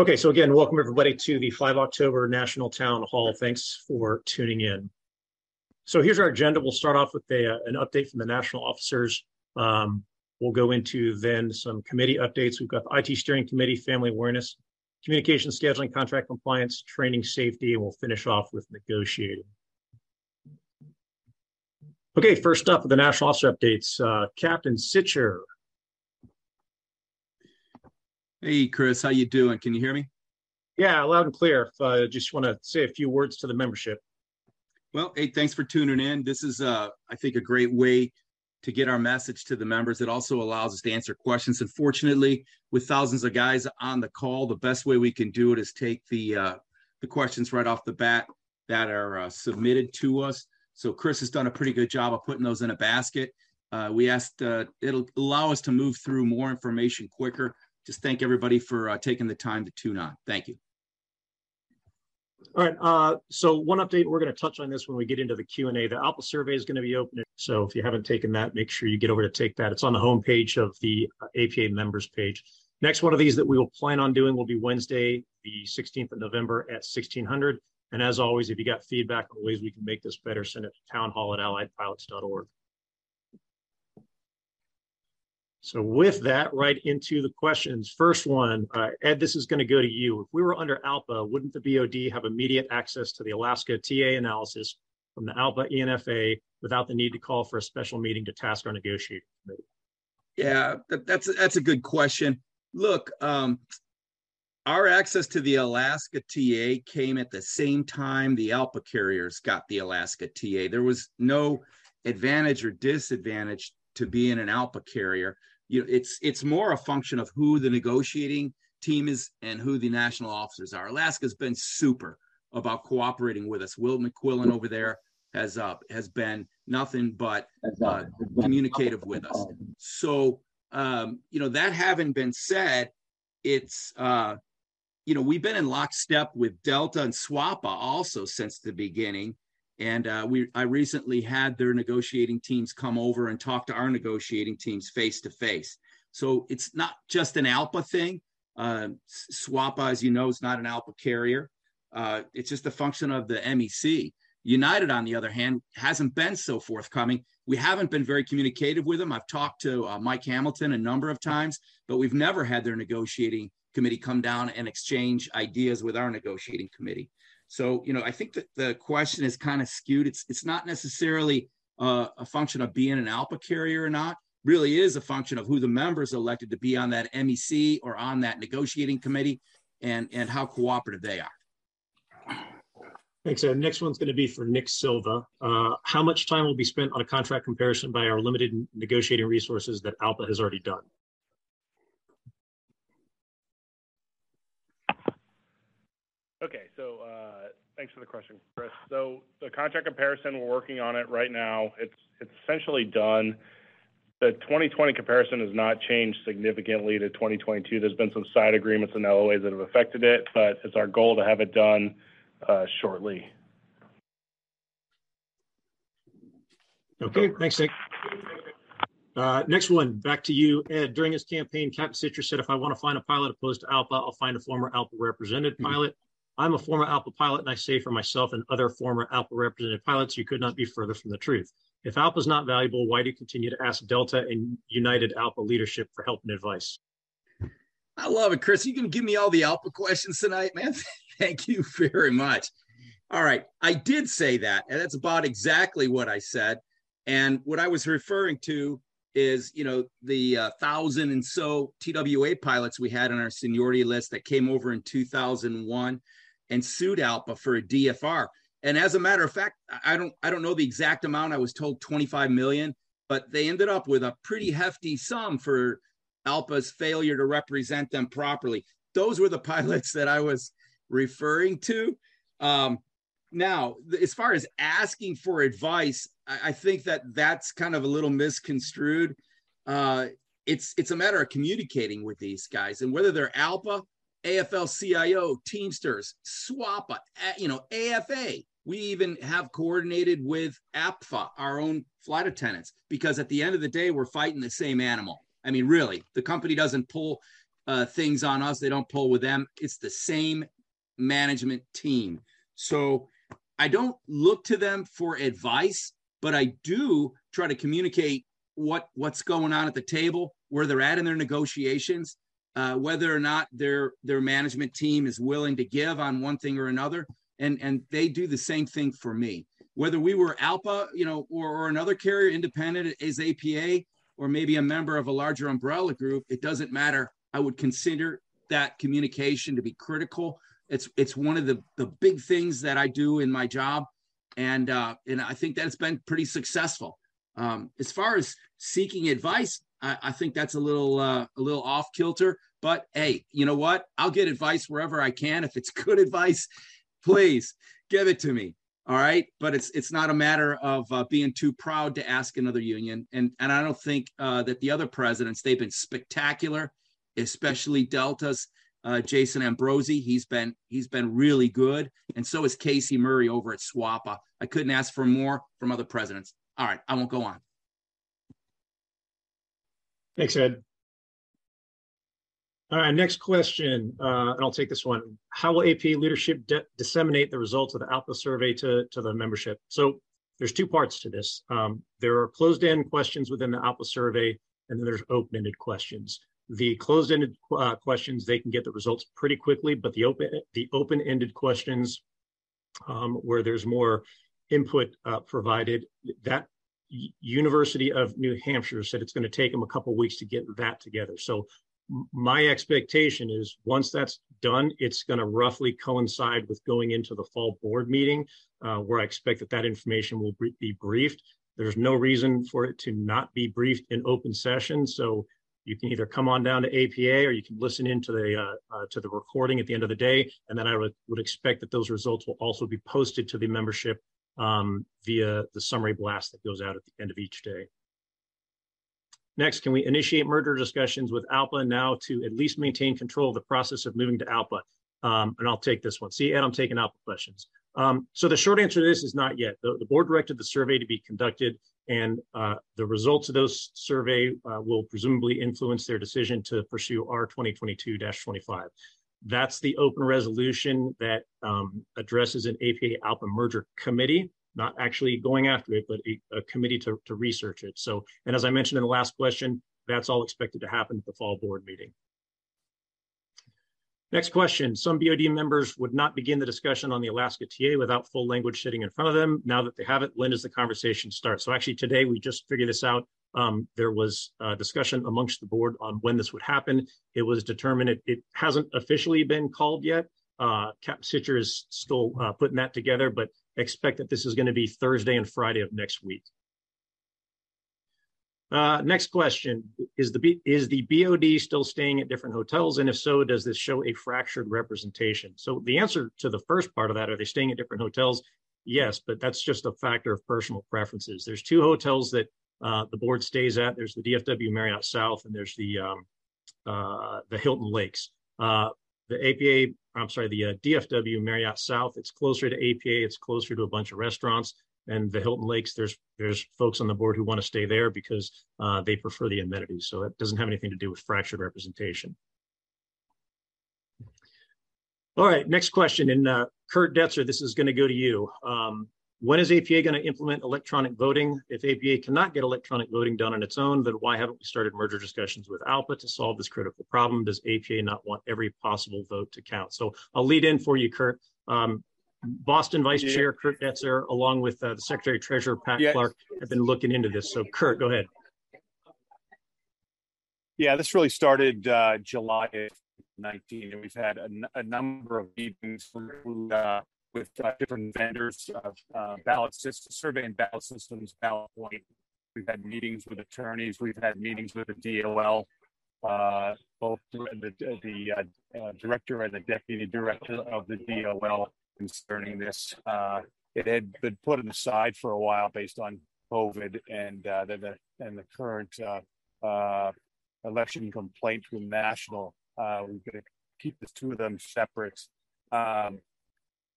Okay, so again, welcome everybody to the 5 October National Town Hall. Thanks for tuning in. So here's our agenda. We'll start off with a, an update from the national officers. Um, we'll go into then some committee updates. We've got the IT Steering Committee, Family Awareness, Communication Scheduling, Contract Compliance, Training Safety, and we'll finish off with negotiating. Okay, first up, with the national officer updates. Uh, Captain Sicher, Hey, Chris, how you doing? Can you hear me? Yeah, loud and clear. Uh, just want to say a few words to the membership. Well, hey, thanks for tuning in. This is, uh, I think, a great way to get our message to the members. It also allows us to answer questions. Unfortunately, with thousands of guys on the call, the best way we can do it is take the uh, the questions right off the bat that are uh, submitted to us. So Chris has done a pretty good job of putting those in a basket. Uh, we asked uh, it'll allow us to move through more information quicker just thank everybody for uh, taking the time to tune on. Thank you. All right. Uh, so one update, we're going to touch on this when we get into the Q&A. The ALPA survey is going to be open. So if you haven't taken that, make sure you get over to take that. It's on the homepage of the APA members page. Next one of these that we will plan on doing will be Wednesday, the 16th of November at 1600. And as always, if you got feedback on ways we can make this better, send it to townhall at alliedpilots.org. So with that, right into the questions. First one, uh, Ed, this is going to go to you. If we were under ALPA, wouldn't the BOD have immediate access to the Alaska TA analysis from the ALPA E&FA without the need to call for a special meeting to task our negotiating committee? Yeah, that, that's that's a good question. Look, um, our access to the Alaska TA came at the same time the ALPA carriers got the Alaska TA. There was no advantage or disadvantage to being an ALPA carrier you know it's it's more a function of who the negotiating team is and who the national officers are. Alaska's been super about cooperating with us. Will McQuillen over there has uh, has been nothing but uh, communicative with us. So um, you know that having been said, it's uh, you know we've been in lockstep with Delta and SWAPA also since the beginning. And uh, we, I recently had their negotiating teams come over and talk to our negotiating teams face to face. So it's not just an ALPA thing. Uh, SWAPA, as you know, is not an ALPA carrier. Uh, it's just a function of the MEC. United, on the other hand, hasn't been so forthcoming. We haven't been very communicative with them. I've talked to uh, Mike Hamilton a number of times, but we've never had their negotiating committee come down and exchange ideas with our negotiating committee. So, you know, I think that the question is kind of skewed. It's it's not necessarily uh, a function of being an ALPA carrier or not. Really is a function of who the members elected to be on that MEC or on that negotiating committee, and and how cooperative they are. Thanks. Ed. Next one's going to be for Nick Silva. Uh, how much time will be spent on a contract comparison by our limited negotiating resources that ALPA has already done? Okay, so uh, thanks for the question, Chris. So the contract comparison, we're working on it right now. It's it's essentially done. The 2020 comparison has not changed significantly to 2022. There's been some side agreements and LOAs that have affected it, but it's our goal to have it done uh, shortly. Okay, thanks, Nick. Uh, next one, back to you, Ed. During his campaign, Captain Citrus said, if I want to find a pilot opposed to ALPA, I'll find a former ALPA represented mm-hmm. I'm a former ALPA pilot, and I say for myself and other former ALPA represented pilots, you could not be further from the truth. If ALPA is not valuable, why do you continue to ask Delta and United ALPA leadership for help and advice? I love it, Chris. You can give me all the ALPA questions tonight, man. Thank you very much. All right. I did say that, and that's about exactly what I said. And what I was referring to is, you know, the uh, thousand and so TWA pilots we had on our seniority list that came over in 2001 and sued ALPA for a DFR. And as a matter of fact, I don't I don't know the exact amount. I was told 25 million, but they ended up with a pretty hefty sum for ALPA's failure to represent them properly. Those were the pilots that I was referring to. Um, now, as far as asking for advice, I, I, think that that's kind of a little misconstrued. Uh, it's it's a matter of communicating with these guys, and whether they're ALPA AFL-CIO, Teamsters, SWAPA, you know, AFA. We even have coordinated with APFA, our own flight attendants, because at the end of the day, we're fighting the same animal. I mean, really, the company doesn't pull uh, things on us. They don't pull with them. It's the same management team. So I don't look to them for advice, but I do try to communicate what what's going on at the table, where they're at in their negotiations, uh, whether or not their their management team is willing to give on one thing or another, and and they do the same thing for me. Whether we were Alpa, you know, or, or another carrier independent as APA, or maybe a member of a larger umbrella group, it doesn't matter. I would consider that communication to be critical. It's it's one of the the big things that I do in my job, and uh, and I think that it's been pretty successful. Um, as far as seeking advice, I, I think that's a little uh, a little off kilter. But hey, you know what? I'll get advice wherever I can. If it's good advice, please give it to me. All right, but it's it's not a matter of uh, being too proud to ask another union, and and I don't think uh, that the other presidents they've been spectacular, especially Delta's uh, Jason Ambrosi. He's been he's been really good, and so is Casey Murray over at SWAPA. I couldn't ask for more from other presidents. All right, I won't go on. Thanks, Ed. All right, next question, uh, and I'll take this one. How will AP leadership disseminate the results of the ALPA survey to, to the membership? So there's two parts to this. Um, there are closed-end questions within the ALPA survey, and then there's open-ended questions. The closed-ended uh, questions, they can get the results pretty quickly, but the open the open-ended questions, um, where there's more input uh, provided, that University of New Hampshire said it's going to take them a couple weeks to get that together. So my expectation is once that's done, it's going to roughly coincide with going into the fall board meeting, uh, where I expect that that information will be briefed. There's no reason for it to not be briefed in open session. So you can either come on down to APA or you can listen into the uh, uh, to the recording at the end of the day. And then I would, would expect that those results will also be posted to the membership um, via the summary blast that goes out at the end of each day. Next, can we initiate merger discussions with ALPA now to at least maintain control of the process of moving to ALPA? Um, and I'll take this one. See, Ed, I'm taking ALPA questions. Um, so the short answer to this is not yet. The, the board directed the survey to be conducted, and uh, the results of those survey uh, will presumably influence their decision to pursue R 2022-25. That's the open resolution that um, addresses an APA ALPA merger committee not actually going after it, but a, a committee to, to research it. So, and as I mentioned in the last question, that's all expected to happen at the fall board meeting. Next question. Some BOD members would not begin the discussion on the Alaska TA without full language sitting in front of them. Now that they have it, when does the conversation start? So actually today we just figured this out. Um, there was a discussion amongst the board on when this would happen. It was determined it, it hasn't officially been called yet. Uh, Cap Sicher is still uh, putting that together, but expect that this is going to be Thursday and Friday of next week. Uh, next question, is the, B, is the BOD still staying at different hotels? And if so, does this show a fractured representation? So the answer to the first part of that, are they staying at different hotels? Yes, but that's just a factor of personal preferences. There's two hotels that uh, the board stays at. There's the DFW Marriott South and there's the, um, uh, the Hilton Lakes. Uh, the APA I'm sorry, the uh, DFW Marriott South. It's closer to APA. It's closer to a bunch of restaurants. And the Hilton Lakes, there's there's folks on the board who want to stay there because uh, they prefer the amenities. So it doesn't have anything to do with fractured representation. All right, next question. And Kurt Detzer, this is going to go to you. Um, when is APA going to implement electronic voting? If APA cannot get electronic voting done on its own, then why haven't we started merger discussions with ALPA to solve this critical problem? Does APA not want every possible vote to count? So I'll lead in for you, Kurt. Um, Boston Vice yeah. Chair Kurt Netzer, along with uh, the Secretary Treasurer Pat yeah. Clark, have been looking into this. So, Kurt, go ahead. Yeah, this really started uh, July 19, and we've had a, a number of meetings uh, with uh, different vendors, uh, uh, ballot systems, survey and ballot systems, ballot point. We've had meetings with attorneys. We've had meetings with the DOL, uh, both the, the uh, uh, director and the deputy director of the DOL concerning this. it had been put aside for a while based on COVID and the, the, and the current election complaint from national. we're going to keep the two of them separate. Um,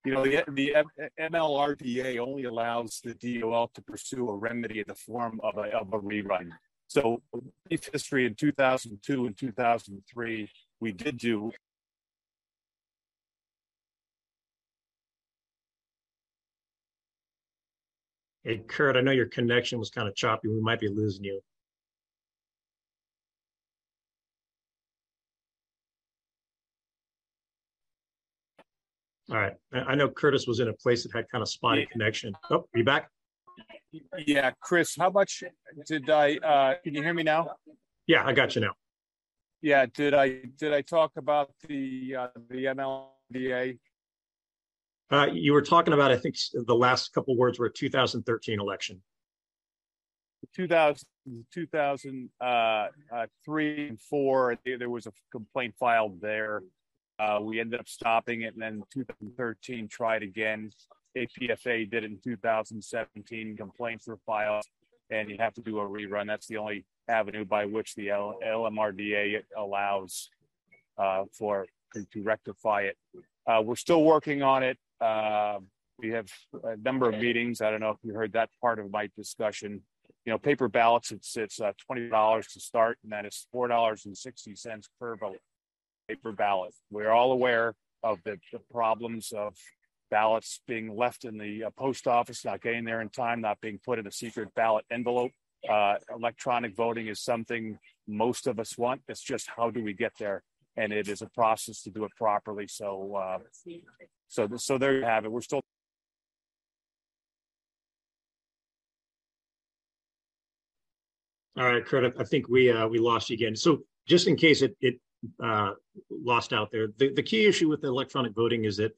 you know, the, the MLRDA only allows the DOL to pursue a remedy in the form of a, of a rerun. So, brief history in 2002 and 2003, we did do Hey, Kurt, I know your connection was kind of choppy. We might be losing you. All right. I know Curtis was in a place that had kind of spotty yeah. connection. Oh, are you back? Yeah, Chris, how much did I uh can you hear me now? Yeah, I got you now. Yeah, did I did I talk about the uh the MLDA? Uh you were talking about I think the last couple words were 2013 election. 2000 2003 uh, uh, and 4 there was a complaint filed there uh, we ended up stopping it, and then 2013 tried again. APFA did it in 2017. Complaints were filed, and you have to do a rerun. That's the only avenue by which the L- LMRDA allows uh, for to, rectify it. Uh, we're still working on it. Uh, we have a number of meetings. I don't know if you heard that part of my discussion. You know, paper ballots. It's it's uh, twenty dollars to start, and and sixty cents per vote paper ballot. We're all aware of the, the problems of ballots being left in the uh, post office, not getting there in time, not being put in a secret ballot envelope. Uh, electronic voting is something most of us want. It's just how do we get there? And it is a process to do it properly. So, uh, so, so there you have it. We're still. All right, Kurt. I think we uh, we lost you again. So, just in case it, it uh, lost out there. The, the key issue with electronic voting is that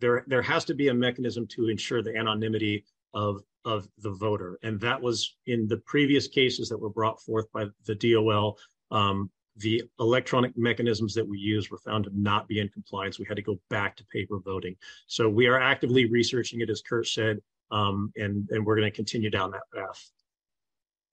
there there has to be a mechanism to ensure the anonymity of of the voter, and that was in the previous cases that were brought forth by the DOL. Um, the electronic mechanisms that we use were found to not be in compliance. We had to go back to paper voting. So we are actively researching it, as Kurt said, um, and and we're going to continue down that path.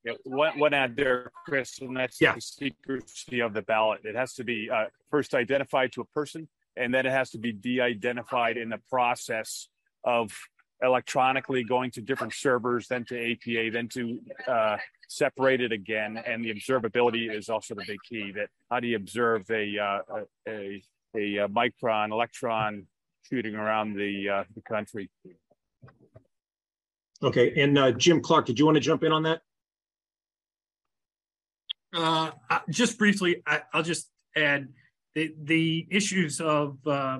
Yeah, one, one ad there, Chris, and that's yeah. the secrecy of the ballot. It has to be uh, first identified to a person, and then it has to be de-identified in the process of electronically going to different servers, then to APA, then to uh, separate it again. And the observability is also the big key. That how do you observe a uh, a, a, a micron electron shooting around the uh, the country? Okay, and uh, Jim Clark, did you want to jump in on that? Uh, just briefly, I, will just add the, the issues of uh,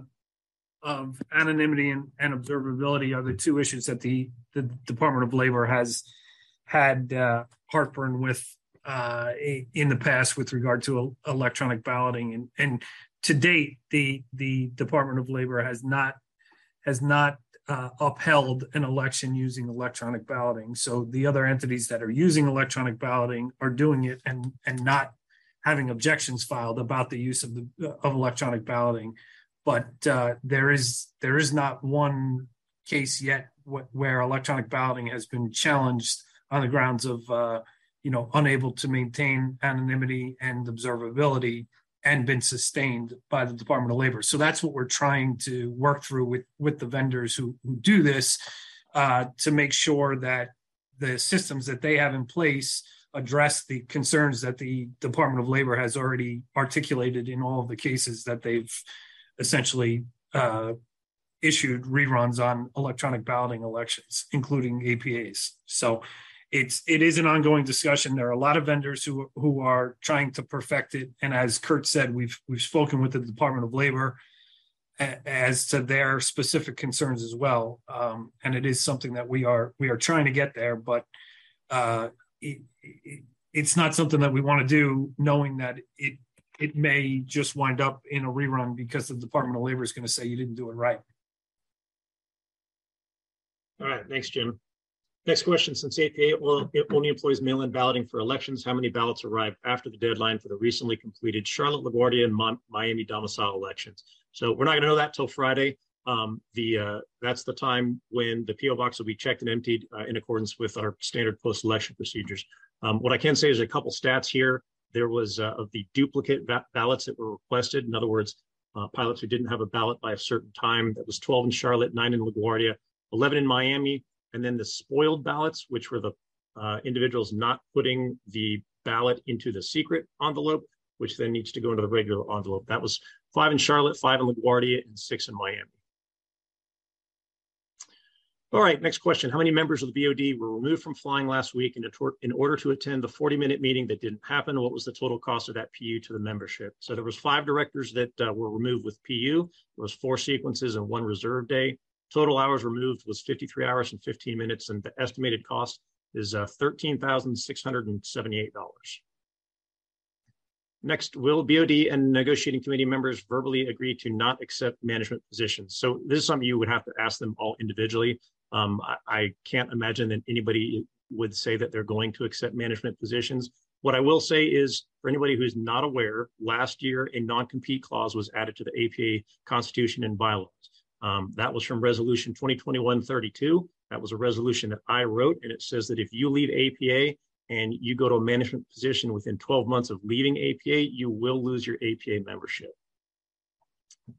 of anonymity and, and, observability are the two issues that the, the Department of Labor has had uh, heartburn with uh, in the past with regard to electronic balloting, and, and to date, the the Department of Labor has not has not uh, upheld an election using electronic balloting. So the other entities that are using electronic balloting are doing it and and not having objections filed about the use of the of electronic balloting. But uh, there is there is not one case yet wh- where electronic balloting has been challenged on the grounds of uh, you know unable to maintain anonymity and observability and been sustained by the Department of Labor. So that's what we're trying to work through with with the vendors who who do this uh, to make sure that the systems that they have in place address the concerns that the Department of Labor has already articulated in all of the cases that they've essentially uh, issued reruns on electronic balloting elections, including APAs. So it's it is an ongoing discussion. There are a lot of vendors who who are trying to perfect it, and as Kurt said, we've we've spoken with the Department of Labor as to their specific concerns as well. Um, and it is something that we are we are trying to get there, but uh, it, it, it's not something that we want to do, knowing that it it may just wind up in a rerun because the Department of Labor is going to say you didn't do it right. All right, thanks, Jim. Next question, since APA only employs mail-in balloting for elections, how many ballots arrived after the deadline for the recently completed Charlotte, LaGuardia, and Miami domicile elections? So we're not going to know that till Friday. Um, the uh, that's the time when the PO box will be checked and emptied uh, in accordance with our standard post-election procedures. Um, what I can say is a couple stats here. There was uh, of the duplicate va- ballots that were requested. In other words, uh, pilots who didn't have a ballot by a certain time. That was 12 in Charlotte, nine in LaGuardia, 11 in Miami, and then the spoiled ballots, which were the uh, individuals not putting the ballot into the secret envelope, which then needs to go into the regular envelope. That was five in Charlotte, five in LaGuardia, and six in Miami. All right, next question. How many members of the BOD were removed from flying last week in, in order to attend the 40 minute meeting that didn't happen? What was the total cost of that PU to the membership? So there was five directors that uh, were removed with PU. There was four sequences and one reserve day. Total hours removed was 53 hours and 15 minutes, and the estimated cost is uh, $13,678. Next, will BOD and negotiating committee members verbally agree to not accept management positions? So this is something you would have to ask them all individually. Um, I, I, can't imagine that anybody would say that they're going to accept management positions. What I will say is, for anybody who's not aware, last year a non-compete clause was added to the APA Constitution and bylaws. Um, that was from Resolution 2021-32. That was a resolution that I wrote, and it says that if you leave APA and you go to a management position within 12 months of leaving APA, you will lose your APA membership.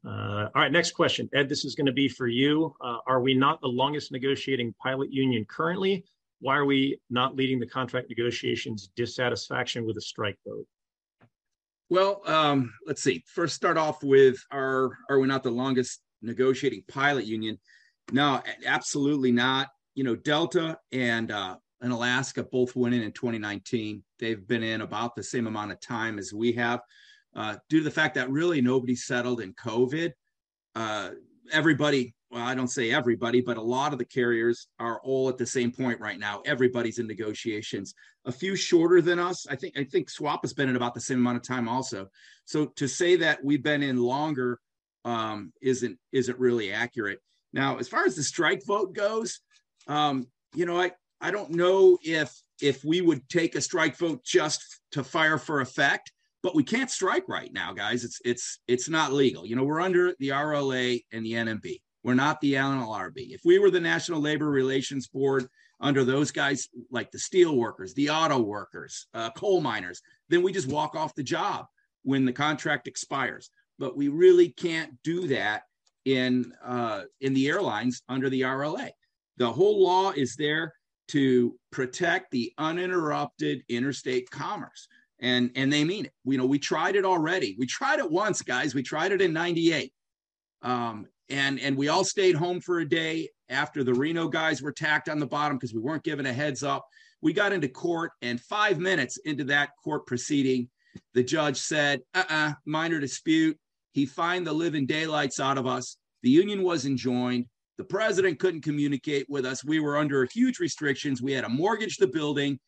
Uh, all right, next question. Ed, this is going to be for you. Uh, are we not the longest negotiating pilot union currently? Why are we not leading the contract negotiations dissatisfaction with a strike vote? Well, um, let's see. First, start off with are are we not the longest negotiating pilot union? No, absolutely not. You know, Delta and uh, and Alaska both went in in 2019. They've been in about the same amount of time as we have, uh, due to the fact that really nobody settled in COVID. Uh, everybody, well, I don't say everybody, but a lot of the carriers are all at the same point right now. Everybody's in negotiations. A few shorter than us. I think I think SWAPA has been in about the same amount of time also. So to say that we've been in longer um, isn't isn't really accurate. Now, as far as the strike vote goes, um, you know, I I don't know if if we would take a strike vote just to fire for effect, but we can't strike right now, guys. It's it's it's not legal. You know, we're under the RLA and the NMB. We're not the NLRB. If we were the National Labor Relations Board under those guys, like the steel workers, the auto workers, uh, coal miners, then we just walk off the job when the contract expires. But we really can't do that in uh, in the airlines under the RLA. The whole law is there to protect the uninterrupted interstate commerce. And, and they mean it. You know, we tried it already. We tried it once, guys. We tried it in 98. Um, and, and we all stayed home for a day after the Reno guys were tacked on the bottom because we weren't given a heads up. We got into court, and five minutes into that court proceeding, the judge said, uh uh-uh, uh minor dispute. He fined the living daylights out of us. The union was enjoined. The president couldn't communicate with us. We were under huge restrictions. We had to mortgage the building.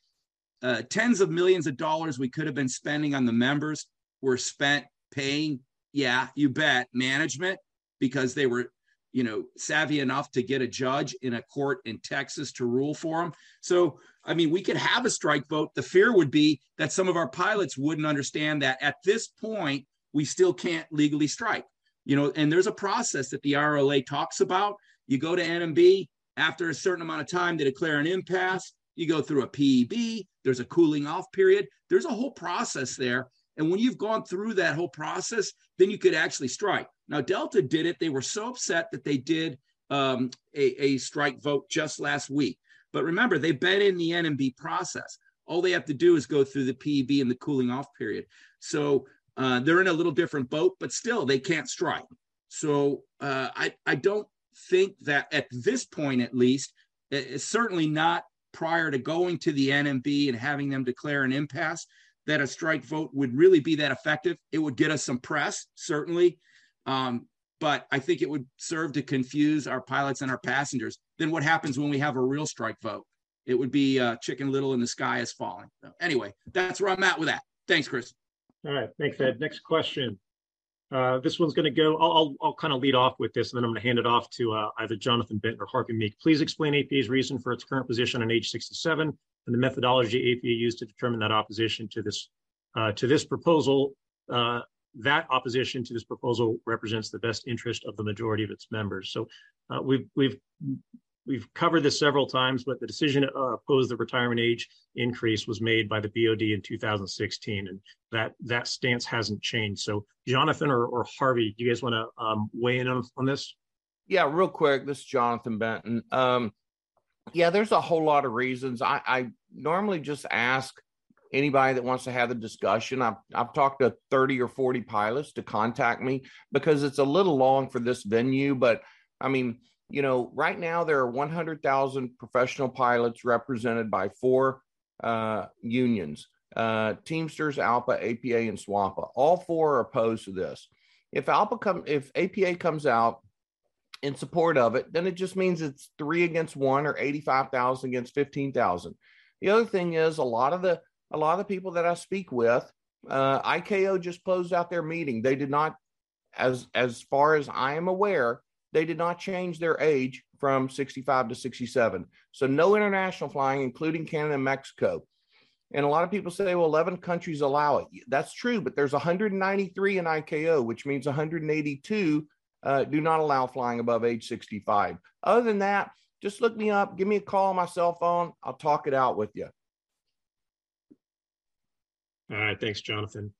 Uh, tens of millions of dollars we could have been spending on the members were spent paying, yeah, you bet, management because they were, you know, savvy enough to get a judge in a court in Texas to rule for them. So, I mean, we could have a strike vote. The fear would be that some of our pilots wouldn't understand that at this point, we still can't legally strike. You know, and there's a process that the RLA talks about you go to NMB after a certain amount of time, they declare an impasse. You go through a PEB, there's a cooling off period. There's a whole process there. And when you've gone through that whole process, then you could actually strike. Now, Delta did it. They were so upset that they did um, a, a strike vote just last week. But remember, they've been in the NMB process. All they have to do is go through the PEB and the cooling off period. So uh, they're in a little different boat, but still they can't strike. So uh, I, I don't think that at this point, at least, it's certainly not prior to going to the NMB and having them declare an impasse, that a strike vote would really be that effective. It would get us some press, certainly. Um, but I think it would serve to confuse our pilots and our passengers. Then what happens when we have a real strike vote? It would be uh, chicken little and the sky is falling. So anyway, that's where I'm at with that. Thanks, Chris. All right. Thanks, Ed. Next question. Uh, this one's going to go, I'll, I'll, I'll, kind of lead off with this, and then I'm going to hand it off to uh, either Jonathan Benton or Harvey Meek. Please explain APA's reason for its current position on age 67 and the methodology APA used to determine that opposition to this uh, to this proposal. Uh, that opposition to this proposal represents the best interest of the majority of its members. So uh, we've we've we've covered this several times, but the decision to uh, oppose the retirement age increase was made by the BOD in 2016, and that that stance hasn't changed. So, Jonathan or, or Harvey, do you guys want to um, weigh in on, on this? Yeah, real quick. This is Jonathan Benton. Um, yeah, there's a whole lot of reasons. I, I normally just ask anybody that wants to have the discussion. I've, I've talked to 30 or 40 pilots to contact me because it's a little long for this venue. But I mean, you know, right now there are 100,000 professional pilots represented by four uh, unions uh, Teamsters, ALPA, APA, and SWAPA. All four are opposed to this. If ALPA come, if APA comes out in support of it, then it just means it's three against one or 85,000 against 15,000. The other thing is a lot of the a lot of the people that I speak with, uh, ICAO just closed out their meeting. They did not, as as far as I am aware, they did not change their age from 65 to 67. So no international flying, including Canada and Mexico. And a lot of people say, well, 11 countries allow it. That's true, but there's 193 in ICAO, which means 182 uh, do not allow flying above age 65. Other than that, just look me up, give me a call on my cell phone. I'll talk it out with you. All right, thanks, Jonathan.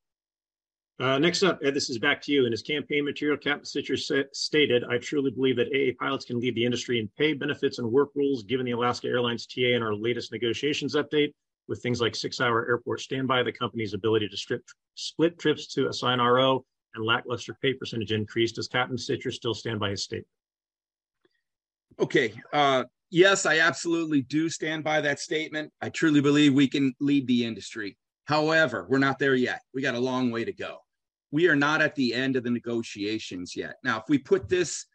Uh, next up, Ed, this is back to you. In his campaign material, Captain Citrus stated, I truly believe that AA pilots can lead the industry in pay, benefits, and work rules, given the Alaska Airlines TA and our latest negotiations update with things like six hour airport standby, the company's ability to strip, split trips to assign RO, and lackluster pay percentage increase. Does Captain Citrus still stand by his statement? Okay. Uh, yes, I absolutely do stand by that statement. I truly believe we can lead the industry. However, we're not there yet. We got a long way to go. We are not at the end of the negotiations yet. Now, if we put this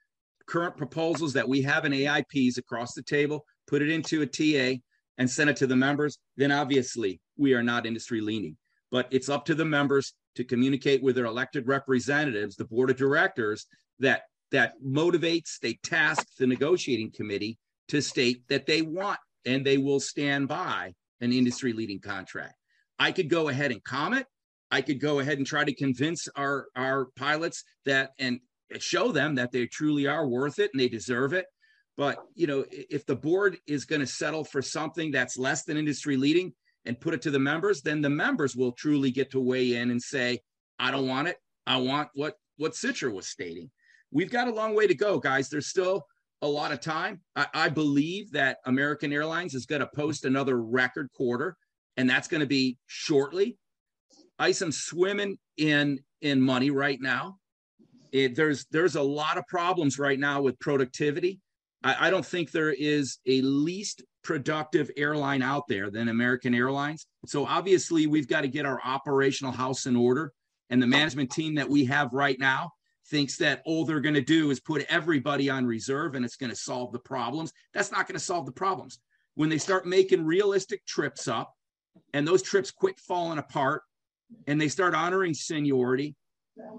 current proposals that we have in AIPs across the table, put it into a TA and send it to the members, then obviously we are not industry leaning. But it's up to the members to communicate with their elected representatives, the board of directors, that that motivates, they task the negotiating committee to state that they want and they will stand by an industry leading contract. I could go ahead and comment. I could go ahead and try to convince our our pilots that and show them that they truly are worth it and they deserve it. But you know, if the board is going to settle for something that's less than industry leading and put it to the members, then the members will truly get to weigh in and say, "I don't want it. I want what what Sicher was stating." We've got a long way to go, guys. There's still a lot of time. I, I believe that American Airlines is going to post another record quarter and that's going to be shortly. ISOM's swimming in in money right now. It, there's there's a lot of problems right now with productivity. I, I don't think there is a least productive airline out there than American Airlines. So obviously we've got to get our operational house in order. And the management team that we have right now thinks that all they're going to do is put everybody on reserve and it's going to solve the problems. That's not going to solve the problems. When they start making realistic trips up, and those trips quit falling apart and they start honoring seniority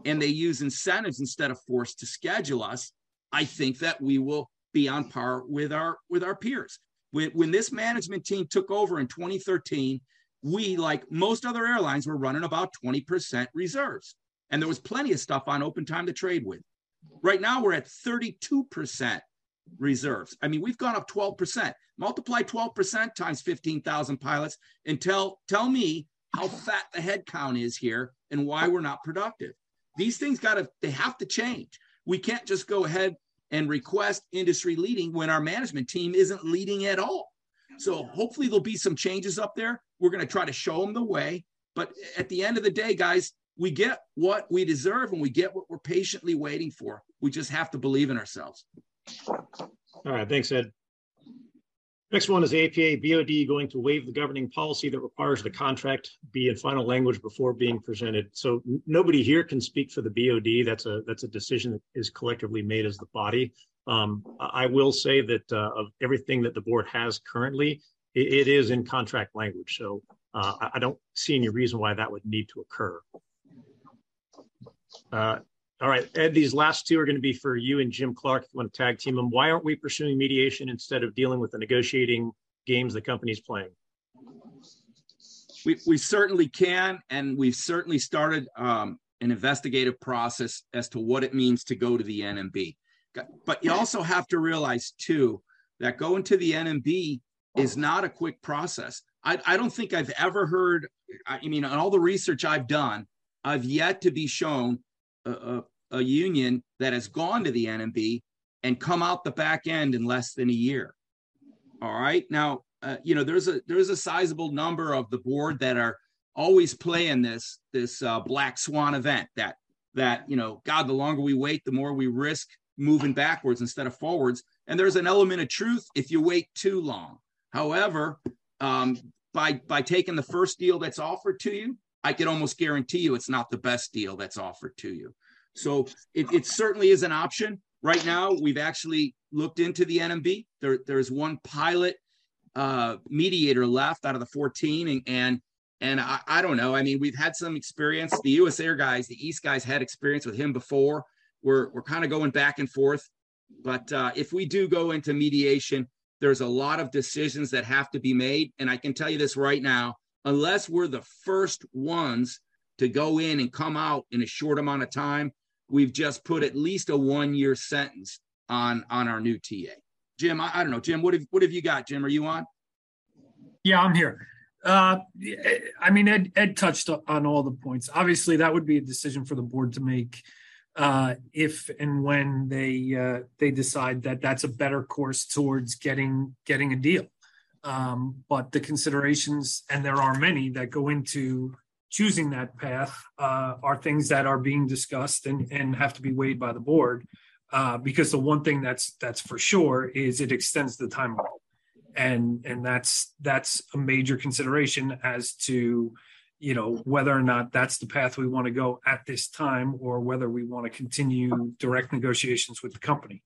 and they use incentives instead of force to schedule us i think that we will be on par with our with our peers when, when this management team took over in 2013 we like most other airlines were running about 20% reserves and there was plenty of stuff on open time to trade with right now we're at 32% reserves. I mean, we've gone up 12%. Multiply 12% times 15,000 pilots and tell tell me how fat the head count is here and why we're not productive. These things got to they have to change. We can't just go ahead and request industry leading when our management team isn't leading at all. So hopefully there'll be some changes up there. We're going to try to show them the way, but at the end of the day, guys, we get what we deserve and we get what we're patiently waiting for. We just have to believe in ourselves. All right, thanks, Ed. Next one is APA BOD going to waive the governing policy that requires the contract be in final language before being presented. So nobody here can speak for the BOD. That's a that's a decision that is collectively made as the body. Um, I will say that uh, of everything that the board has currently, it, it is in contract language. So uh, I don't see any reason why that would need to occur. Uh, all right, Ed, these last two are going to be for you and Jim Clark. If you want to tag team them, why aren't we pursuing mediation instead of dealing with the negotiating games the company's playing? We, we certainly can, and we've certainly started um, an investigative process as to what it means to go to the NMB. But you also have to realize, too, that going to the NMB is not a quick process. I, I don't think I've ever heard, I mean, on all the research I've done, I've yet to be shown a, a, union that has gone to the NMB and come out the back end in less than a year. All right. Now, uh, you know, there's a there's a sizable number of the board that are always playing this this uh, black swan event that that you know god the longer we wait the more we risk moving backwards instead of forwards and there's an element of truth if you wait too long however um, by by taking the first deal that's offered to you i could almost guarantee you it's not the best deal that's offered to you so it, it certainly is an option right now we've actually looked into the nmb there, there's one pilot uh, mediator left out of the 14 and, and and I, I, don't know. I mean, we've had some experience. The U.S. Air guys, the East guys had experience with him before. We're we're kind of going back and forth. But uh, if we do go into mediation, there's a lot of decisions that have to be made. And I can tell you this right now: unless we're the first ones to go in and come out in a short amount of time, we've just put at least a one-year sentence on on our new TA. Jim, I, I don't know, Jim. What have what have you got, Jim? Are you on? Yeah, I'm here. Uh, I mean, Ed, Ed touched on all the points. Obviously, that would be a decision for the board to make uh, if and when they uh, they decide that that's a better course towards getting getting a deal. Um, but the considerations, and there are many that go into choosing that path, uh, are things that are being discussed and and have to be weighed by the board. Uh, because the one thing that's that's for sure is it extends the timeline and and that's that's a major consideration as to you know whether or not that's the path we want to go at this time or whether we want to continue direct negotiations with the company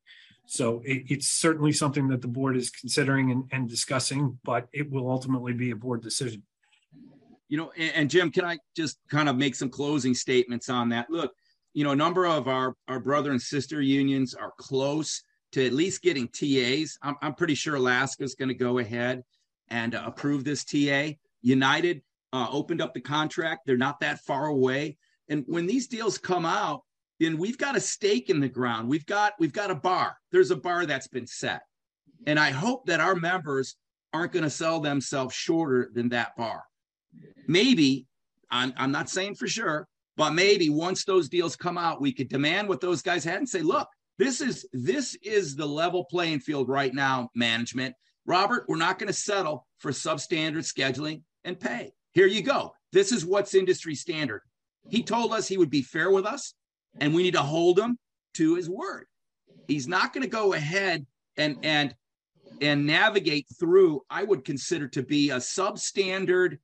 so it, it's certainly something that the board is considering and, and, discussing but it will ultimately be a board decision you know and, and jim can i just kind of make some closing statements on that look you know a number of our our brother and sister unions are close to at least getting TAs. I'm, I'm pretty sure Alaska is going to go ahead and uh, approve this TA. United uh, opened up the contract. They're not that far away. And when these deals come out, then we've got a stake in the ground. We've got we've got a bar. There's a bar that's been set. And I hope that our members aren't going to sell themselves shorter than that bar. Maybe, I'm, I'm not saying for sure, but maybe once those deals come out, we could demand what those guys had and say, look, this is this is the level playing field right now, management. Robert, we're not going to settle for substandard scheduling and pay. Here you go. This is what's industry standard. He told us he would be fair with us, and we need to hold him to his word. He's not going to go ahead and and and navigate through. I would consider to be a substandard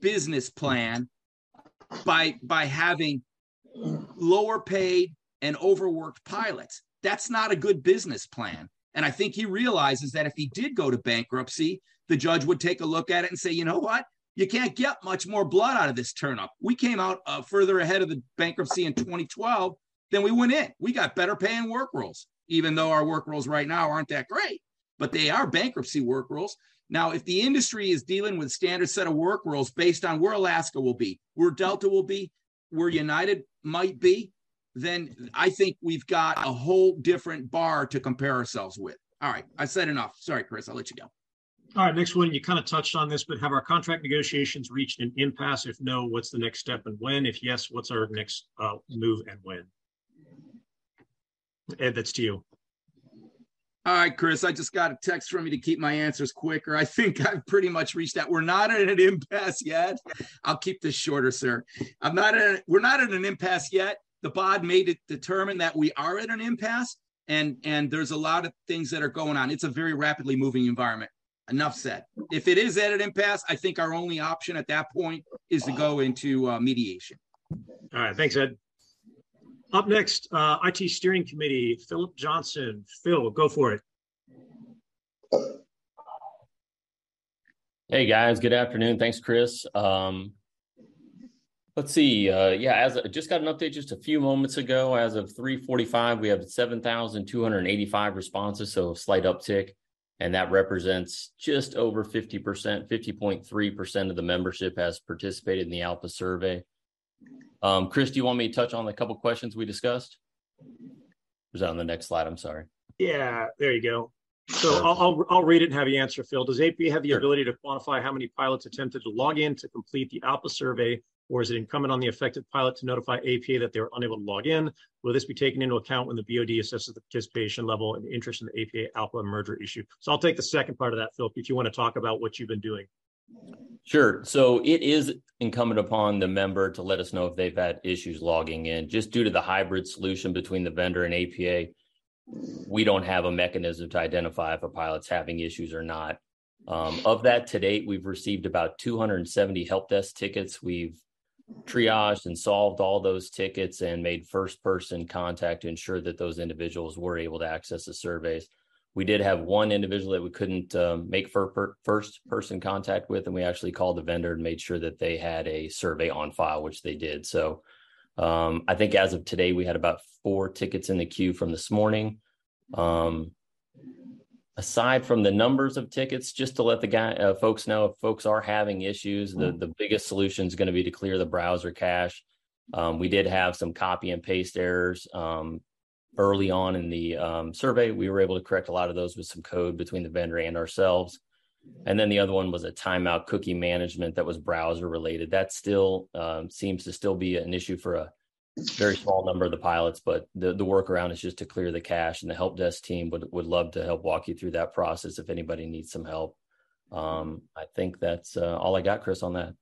business plan by by having lower paid and overworked pilots. That's not a good business plan. And I think he realizes that if he did go to bankruptcy, the judge would take a look at it and say, you know what? You can't get much more blood out of this turnip. We came out uh, further ahead of the bankruptcy in 2012 than we went in. We got better paying work rules, even though our work rules right now aren't that great, but they are bankruptcy work rules. Now, if the industry is dealing with standard set of work rules based on where Alaska will be, where Delta will be, where United might be, then I think we've got a whole different bar to compare ourselves with. All right, I said enough. Sorry, Chris, I'll let you go. All right, next one. You kind of touched on this, but have our contract negotiations reached an impasse? If no, what's the next step and when? If yes, what's our next uh, move and when? Ed, that's to you. All right, Chris, I just got a text from you to keep my answers quicker. I think I've pretty much reached that. We're not at an impasse yet. I'll keep this shorter, sir. I'm not at we're not at an impasse yet the bod made it determine that we are at an impasse and and there's a lot of things that are going on it's a very rapidly moving environment enough said. If it is at an impasse i think our only option at that point is to go into uh, mediation. All right. Thanks ed. Up next uh, it steering committee philip johnson. Phil go for it. Hey guys. Good afternoon. Thanks chris. Um, Let's see. Uh, yeah, as I just got an update just a few moments ago. As of 3:45, we have 7,285 responses, so a slight uptick, and that represents just over 50 percent, 50.3 percent of the membership has participated in the ALPA survey. Um, Chris, do you want me to touch on the couple questions we discussed? Was that on the next slide? I'm sorry. Yeah, there you go. So I'll, I'll, I'll read it and have you answer, Phil. Does APA have the sure. ability to quantify how many pilots attempted to log in to complete the ALPA survey or is it incumbent on the affected pilot to notify APA that they are unable to log in? Will this be taken into account when the BOD assesses the participation level and interest in the APA ALPA merger issue? So I'll take the second part of that, Philip, if you want to talk about what you've been doing. Sure. So it is incumbent upon the member to let us know if they've had issues logging in. Just due to the hybrid solution between the vendor and APA, we don't have a mechanism to identify if a pilot's having issues or not. Um, of that to date, we've received about 270 help desk tickets. We've triaged and solved all those tickets and made first person contact to ensure that those individuals were able to access the surveys. We did have one individual that we couldn't um, make per, first person contact with, and we actually called the vendor and made sure that they had a survey on file, which they did. So um, I think as of today, we had about four tickets in the queue from this morning. Um, aside from the numbers of tickets, just to let the guy uh, folks know if folks are having issues, the the biggest solution is going to be to clear the browser cache. Um, we did have some copy and paste errors um, early on in the um, survey. We were able to correct a lot of those with some code between the vendor and ourselves. And then the other one was a timeout cookie management that was browser related. That still um, seems to still be an issue for a very small number of the pilots, but the, the workaround is just to clear the cache. And the help desk team would, would love to help walk you through that process if anybody needs some help. Um, I think that's uh, all I got, Chris, on that.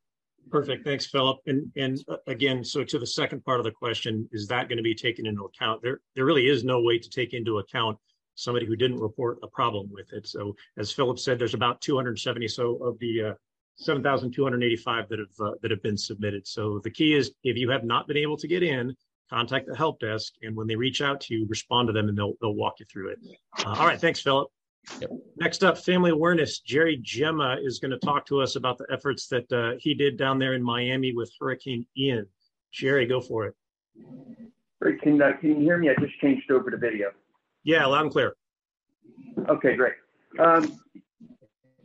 Perfect. Thanks, Philip. And and uh, again, so to the second part of the question, is that going to be taken into account? There there really is no way to take into account somebody who didn't report a problem with it. So as Philip said, there's about 270 so of the uh, 7,285 that have uh, that have been submitted. So the key is if you have not been able to get in, contact the help desk, and when they reach out to you, respond to them, and they'll they'll walk you through it. Uh, all right, thanks, Philip. Yep. Next up, family awareness. Jerry Gemma is going to talk to us about the efforts that uh, he did down there in Miami with Hurricane Ian. Jerry, go for it. Great. Can uh, can you hear me? I just changed over to video. Yeah, loud and clear. Okay, great. Um,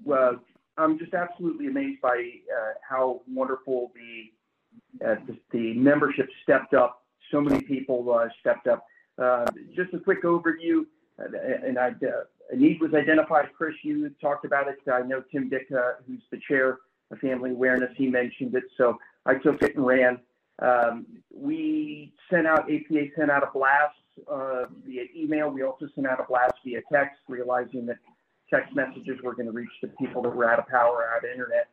well, I'm just absolutely amazed by uh, how wonderful the, uh, the, membership stepped up. So many people uh, stepped up. Uh, just a quick overview, uh, and I, a need was identified. Chris, you talked about it. I know Tim Dick, who's the chair of Family Awareness, he mentioned it. So I took it and ran. Um, we sent out APA sent out a blast uh, via email. We also sent out a blast via text, realizing that text messages were going to reach the people that were out of power, out of internet.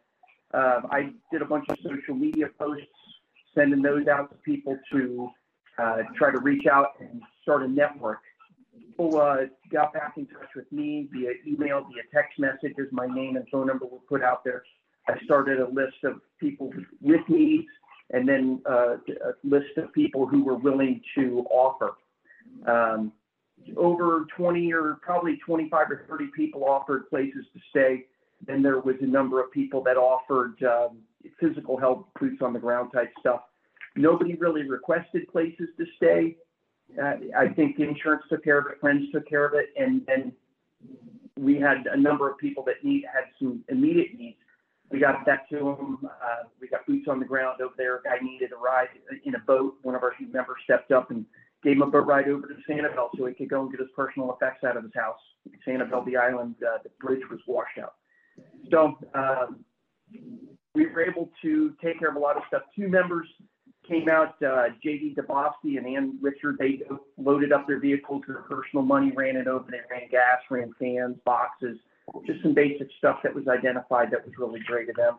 Um, I did a bunch of social media posts, sending those out to people to uh, try to reach out and start a network. People uh, got back in touch with me via email, via text messages. My name and phone number were put out there. I started a list of people with needs and then uh, a list of people who were willing to offer. Um, over 20 or probably 25 or 30 people offered places to stay. Then there was a number of people that offered um, physical help, boots on the ground type stuff. Nobody really requested places to stay. Uh, I think the insurance took care of it, friends took care of it, and then we had a number of people that need had some immediate needs. We got back to them. Uh, we got boots on the ground over there. A guy needed a ride in a boat. One of our members stepped up and gave him a boat ride over to Sanibel so he could go and get his personal effects out of his house. Sanibel, the island, uh, the bridge was washed out. So um, we were able to take care of a lot of stuff. Two members came out, uh, JD Dabowski and Ann Richard. They loaded up their vehicles with personal money, ran it over. They ran gas, ran fans, boxes, just some basic stuff that was identified that was really great of them.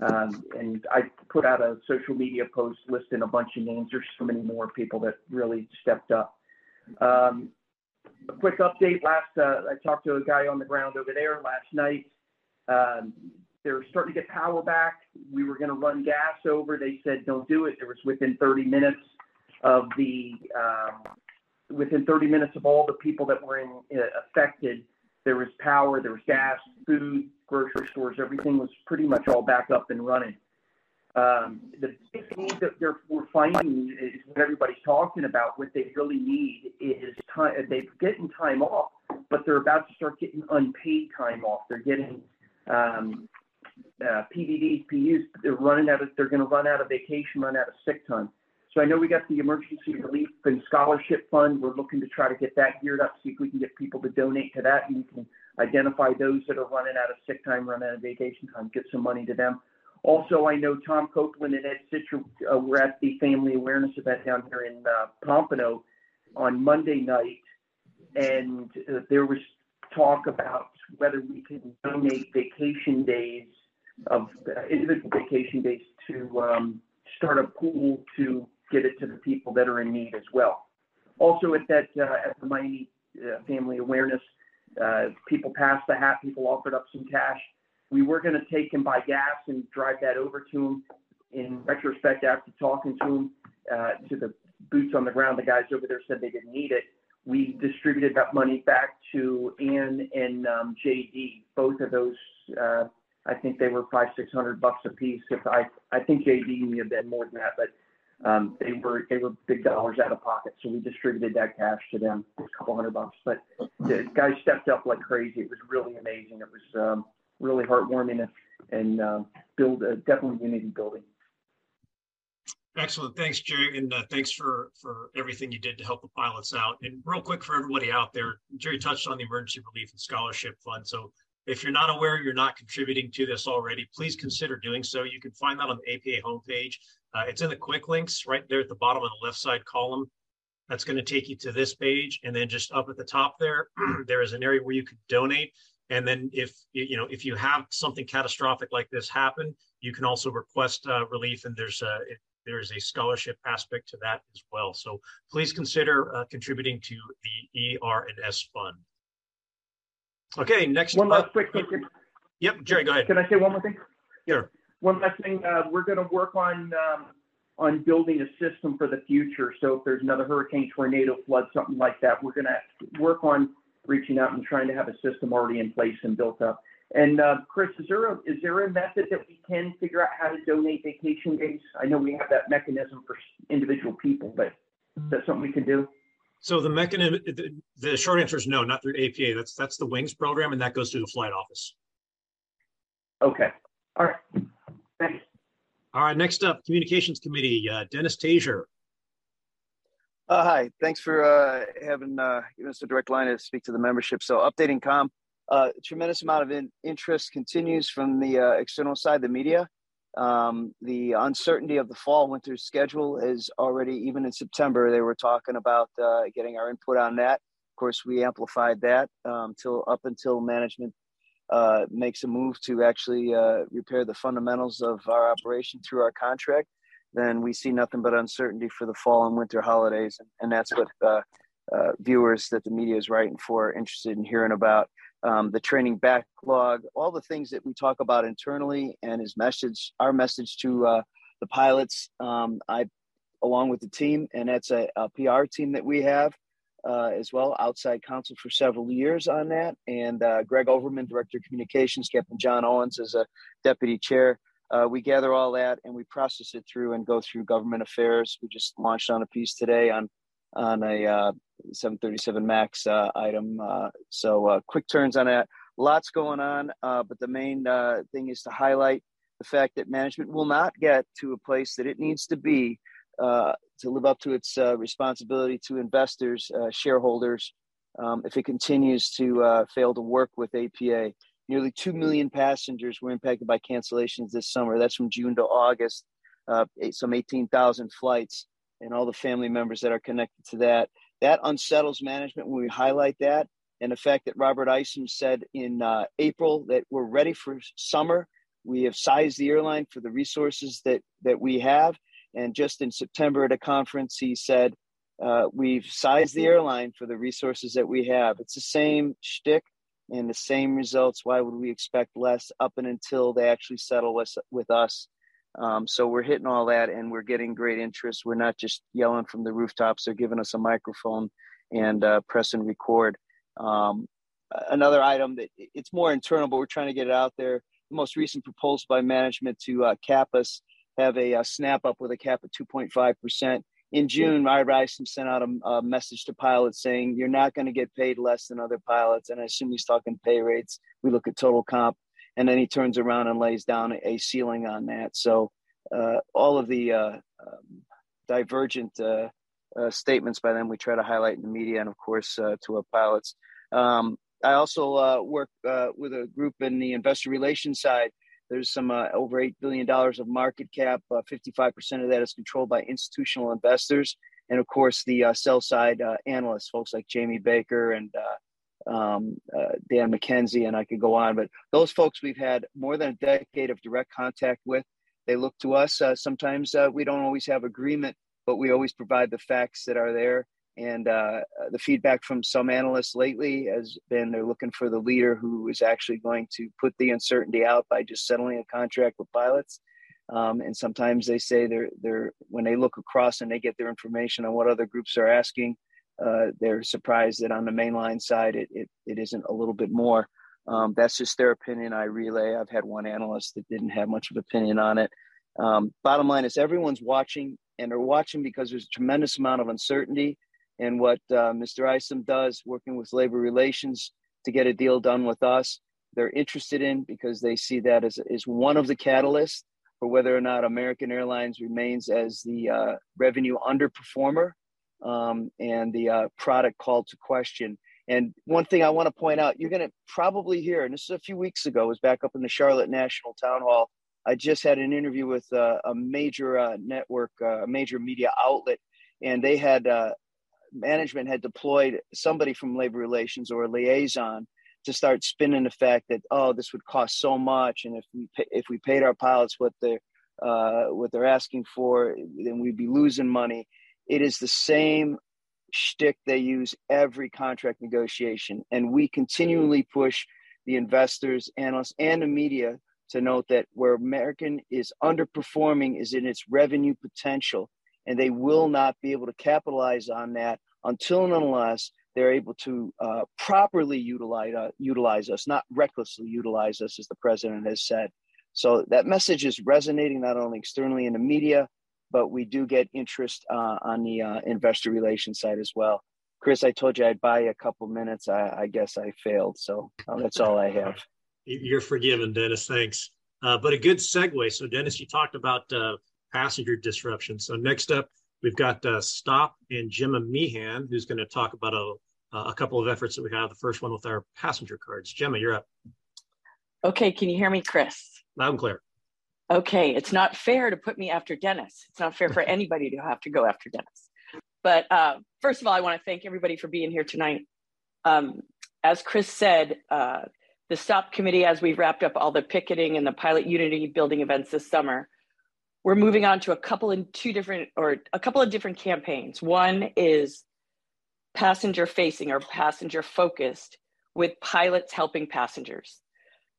Um, and I put out a social media post listing a bunch of names. There's so many more people that really stepped up. Um, a quick update. Last, uh, I talked to a guy on the ground over there last night. Um, they're starting to get power back. We were going to run gas over. They said don't do it. It was within 30 minutes of the um, within 30 minutes of all the people that were in, uh, affected. There was power. There was gas, food, grocery stores, everything was pretty much all back up and running. Um, the big need that they're, we're finding is what everybody's talking about. What they really need is time. They're getting time off, but they're about to start getting unpaid time off. They're getting um, uh, PDDs, PUs. They're running out of. They're going to run out of vacation, run out of sick time. So I know we got the emergency relief and scholarship fund. We're looking to try to get that geared up, see if we can get people to donate to that, and we can identify those that are running out of sick time, running out of vacation time, get some money to them. Also, I know Tom Copeland and Ed Citro uh, were at the family awareness event down here in uh, Pompano on Monday night, and uh, there was talk about whether we can donate vacation days of individual vacation days to um, start a pool to get it to the people that are in need as well. Also, at that uh, at the Miami uh, Family Awareness, uh, people passed the hat. People offered up some cash. We were going to take and buy gas and drive that over to them. In retrospect, after talking to them, uh, to the boots on the ground, the guys over there said they didn't need it. We distributed that money back to Ann and um, JD. Both of those, uh, I think they were five, six hundred bucks a piece. If I, I think JD may have been more than that, but um, they were they were big dollars out of pocket, so we distributed that cash to them, a couple hundred bucks. But the guys stepped up like crazy. It was really amazing. It was um, really heartwarming and, and uh, build a, definitely unity building. Excellent. Thanks, Jerry. And uh, thanks for, for everything you did to help the pilots out. And real quick for everybody out there, Jerry touched on the Emergency Relief and Scholarship Fund. So if you're not aware, you're not contributing to this already, please consider doing so. You can find that on the APA homepage. Uh, it's in the quick links right there at the bottom of the left side column. That's going to take you to this page. And then just up at the top there, there is an area where you can donate. And then if you know if you have something catastrophic like this happen, you can also request uh, relief, and there's a there's a scholarship aspect to that as well. So please consider uh, contributing to the ER and S fund. Okay, next one last quick. Yep, Jerry, go ahead. Can I say one more thing? Sure one last thing, uh, we're going to work on um, on building a system for the future. So if there's another hurricane, tornado, flood, something like that, we're going to work on reaching out and trying to have a system already in place and built up. And uh, Chris, is there a is there a method that we can figure out how to donate vacation days? I know we have that mechanism for individual people, but is that something we can do? So the mechanism, the, the short answer is no, not through APA. That's that's the Wings program, and that goes through the flight office. Okay. All right. Thanks. All right, next up, Communications Committee, uh, Dennis Tajer. Uh, hi, thanks for uh, having uh, us a direct line to speak to the membership. So, updating com, uh, tremendous amount of in- interest continues from the uh, external side, the media. Um, the uncertainty of the fall winter schedule is already, even in September, they were talking about uh, getting our input on that. Of course, we amplified that um, till up until management uh, makes a move to actually uh, repair the fundamentals of our operation through our contract, then we see nothing but uncertainty for the fall and winter holidays. And, that's what uh, uh viewers that the media is writing for are interested in hearing about. Um, the training backlog, all the things that we talk about internally, and his message, our message to uh, the pilots. Um, I, along with the team, and that's a, a PR team that we have uh, as well, outside counsel for several years on that. And uh, Greg Overman, Director of Communications, Captain John Owens as a Deputy Chair. Uh, we gather all that and we process it through and go through government affairs. We just launched on a piece today on on a uh, 737 Max uh, item. Uh, so quick turns on that. Lots going on, but the main thing is to highlight the fact that management will not get to a place that it needs to be uh, to live up to its uh, responsibility to investors, uh, shareholders, um, if it continues to uh, fail to work with APA. Nearly 2 million passengers were impacted by cancellations this summer. That's from June to August, uh, some 18,000 flights, and all the family members that are connected to that. That unsettles management when we highlight that. And the fact that Robert Isom said in April that we're ready for summer. We have sized the airline for the resources that, that we have and just in September at a conference, he said, uh, We've sized the airline for the resources that we have. It's the same shtick and the same results. Why would we expect less up and until they actually settle with, with us? Um, so we're hitting all that and we're getting great interest. We're not just yelling from the rooftops, they're giving us a microphone and uh, press and record. Um, another item that it's more internal, but we're trying to get it out there. The most recent proposal by management to uh, cap us have a, a snap up with a cap of 2.5%. In June, Ira Isom sent out a, a, message to pilots saying, You're not going to get paid less than other pilots. And I assume he's talking pay rates. We look at total comp. And then he turns around and lays down a, ceiling on that. So uh, all of the uh, um, divergent uh, uh statements by them we try to highlight in the media and, of course, uh, to our pilots. Um, I also uh, work with a group in the investor relations side there's some uh, over $8 billion of market cap. Uh, 55% of that is controlled by institutional investors. And of course, the uh, sell side uh, analysts, folks like Jamie Baker and uh, um, Dan McKenzie, and I could go on. But those folks we've had more than a decade of direct contact with. They look to us. Sometimes we don't always have agreement, but we always provide the facts that are there. And uh, the feedback from some analysts lately has been they're looking for the leader who is actually going to put the uncertainty out by just settling a contract with pilots. Um, and sometimes they say they're they're when they look across and they get their information on what other groups are asking, uh, they're surprised that on the mainline side it, it, it isn't a little bit more. Um, that's just their opinion. I relay. I've had one analyst that didn't have much of an opinion on it. Um, bottom line is everyone's watching, and they're watching because there's a tremendous amount of uncertainty. And what uh, Mr. Isom does, working with labor relations to get a deal done with us, they're interested in because they see that as, as one of the catalysts for whether or not American Airlines remains as the uh, revenue underperformer um, and the uh, product called to question. And one thing I want to point out, you're going to probably hear, and this is a few weeks ago, was back up in the Charlotte National Town Hall. I just had an interview with uh, a major uh, network, uh, a major media outlet, and they had uh, management had deployed somebody from labor relations or a liaison to start spinning the fact that oh this would cost so much and if we pay, if we paid our pilots what they're uh, what they're asking for then we'd be losing money it is the same shtick they use every contract negotiation. And we continually push the investors, analysts, and the media to note that where American is underperforming is in its revenue potential. And they will not be able to capitalize on that until and unless they're able to uh, properly utilize, uh, utilize us, not recklessly utilize us, as the president has said. So that message is resonating not only externally in the media, but we do get interest uh, on the uh, investor relations side as well. Chris, I told you I'd buy you a couple minutes. I, I guess I failed, so uh, that's all I have. You're forgiven, Dennis. Thanks. Uh, but a good segue. So, Dennis, you talked about passenger disruption. So, next up, we've got uh, Stop and Gemma Meehan, who's going to talk about a, a couple of efforts that we have. The first one with our passenger cards. Gemma, you're up. Okay, can you hear me, Chris? Loud and clear okay, it's not fair to put me after Dennis. It's not fair for anybody to have to go after Dennis. But uh, first of all, I want to thank everybody for being here tonight. Um, as Chris said, uh, the STOP committee, as we've wrapped up all the picketing and the pilot unity building events this summer, we're moving on to a couple in two different or a couple of different campaigns. One is passenger facing or passenger focused with pilots helping passengers.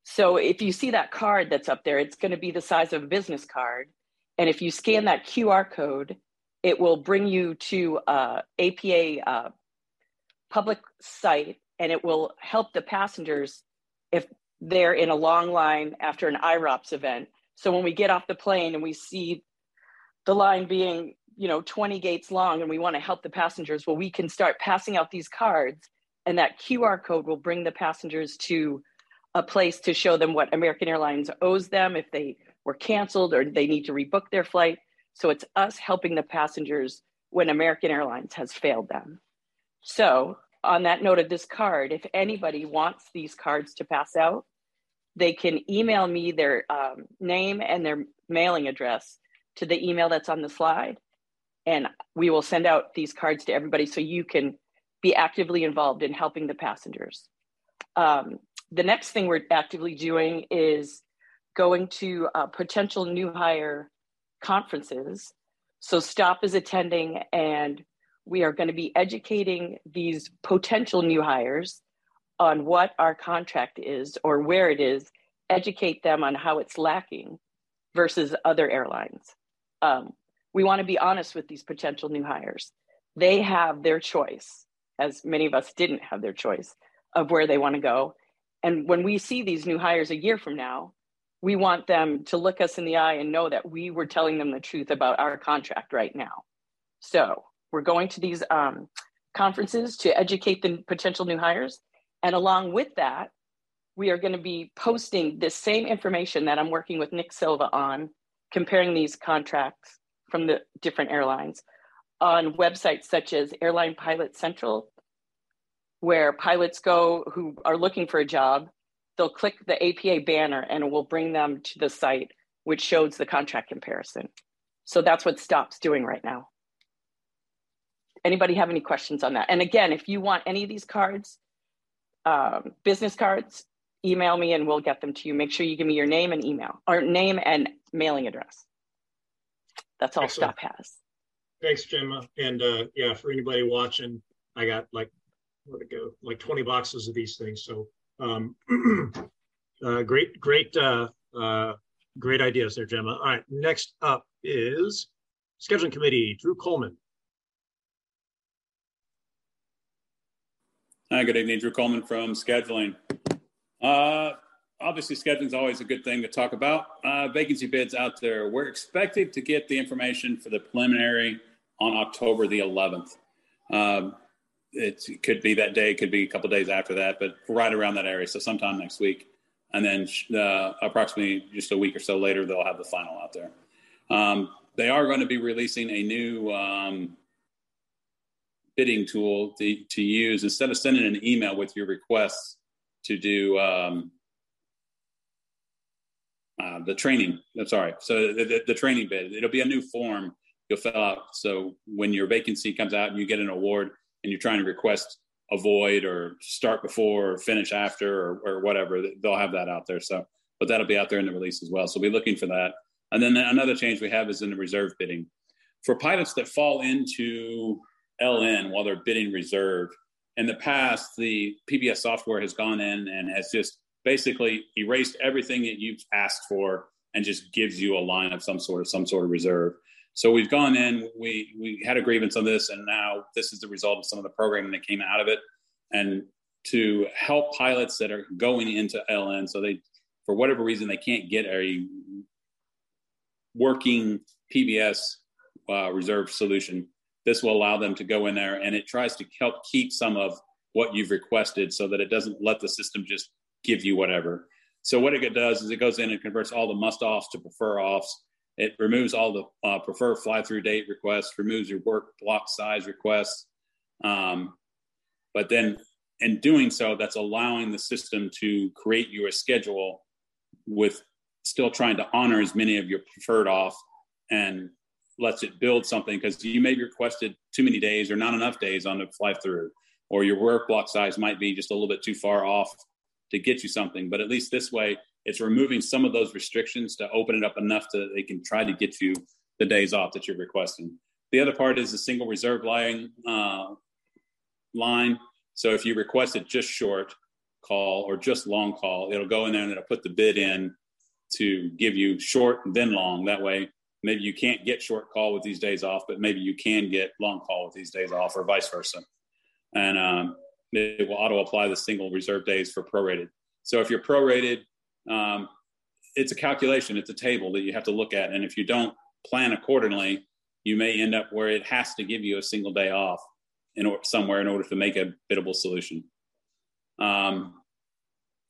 So if you see that card that's up there, it's going to be the size of a business card. And if you scan that QR code, it will bring you to uh, APA uh, public site and it will help the passengers if they're in a long line after an IROPS event. So when we get off the plane and we see the line being, you know, 20 gates long and we want to help the passengers, well, we can start passing out these cards and that QR code will bring the passengers to a place to show them what American Airlines owes them if they were canceled or they need to rebook their flight. So it's us helping the passengers when American Airlines has failed them. So, on that note of this card, if anybody wants these cards to pass out, they can email me their um, name and their mailing address to the email that's on the slide. And we will send out these cards to everybody so you can be actively involved in helping the passengers. Um, the next thing we're actively doing is going to uh, potential new hire conferences. So STOP is attending, and we are going to be educating these potential new hires on what our contract is or where it is, educate them on how it's lacking versus other airlines. Um, we want to be honest with these potential new hires. They have their choice, as many of us didn't have their choice of where they want to go. And when we see these new hires a year from now, we want them to look us in the eye and know that we were telling them the truth about our contract right now. So we're going to these um, conferences to educate the potential new hires. And along with that, we are going to be posting this same information that I'm working with Nick Silva on, comparing these contracts from the different airlines on websites such as Airline Pilot Central where pilots go who are looking for a job, they'll click the APA banner and it will bring them to the site, which shows the contract comparison. So that's what STOP's doing right now. Anybody have any questions on that? And again, if you want any of these cards, um, business cards, email me and we'll get them to you. Make sure you give me your name and email or name and mailing address. That's all Excellent. Stop has. Thanks, Gemma. And uh, yeah, for anybody watching, I got like where'd it go? Like 20 boxes of these things. So um, uh, great, great, uh, uh, great ideas there, Gemma. All right, next up is scheduling committee, Drew Coleman. Hi, good evening. Drew Coleman from scheduling. Uh, obviously, scheduling is always a good thing to talk about. Uh, vacancy bids out there. We're expected to get the information for the preliminary on October the 11th. Um, it could be that day, it could be a couple days after that, but right around that area. So sometime next week, and then uh, approximately just a week or so later, they'll have the final out there. Um, they are going to be releasing a new um, bidding tool to, to, use instead of sending an email with your requests to do um, uh, the training. I'm sorry. So the, the, the training bid, it'll be a new form you'll fill out. So when your vacancy comes out and you get an award, and you're trying to request a void or start before or finish after or, or whatever, they'll have that out there. So, but that'll be out there in the release as well. So we'll be looking for that. And then another change we have is in the reserve bidding. For pilots that fall into LN while they're bidding reserve, in the past, the PBS software has gone in and has just basically erased everything that you've asked for and just gives you a line of some sort of some sort of reserve. So we've gone in, we we had a grievance on this, and now this is the result of some of the programming that came out of it. And to help pilots that are going into LN, so they, for whatever reason, they can't get a working PBS uh, reserve solution. This will allow them to go in there, and it tries to help keep some of what you've requested, so that it doesn't let the system just give you whatever. So what it does is it goes in and converts all the must offs to prefer offs it removes all the uh, preferred fly through date requests, removes your work block size requests. Um, but then in doing so, that's allowing the system to create you a schedule with still trying to honor as many of your preferred off and lets it build something because you may have requested too many days or not enough days on the fly through, or your work block size might be just a little bit too far off to get you something. But at least this way, it's removing some of those restrictions to open it up enough to they can try to get you the days off that you're requesting. The other part is the single reserve line uh, line. So if you request it just short call or just long call, it'll go in there and it'll put the bid in to give you short and then long. That way, maybe you can't get short call with these days off, but maybe you can get long call with these days off, or vice versa. And um, it will auto apply the single reserve days for prorated. So if you're prorated, um, it's a calculation, it's a table that you have to look at. And if you don't plan accordingly, you may end up where it has to give you a single day off in or, somewhere in order to make a biddable solution. Um,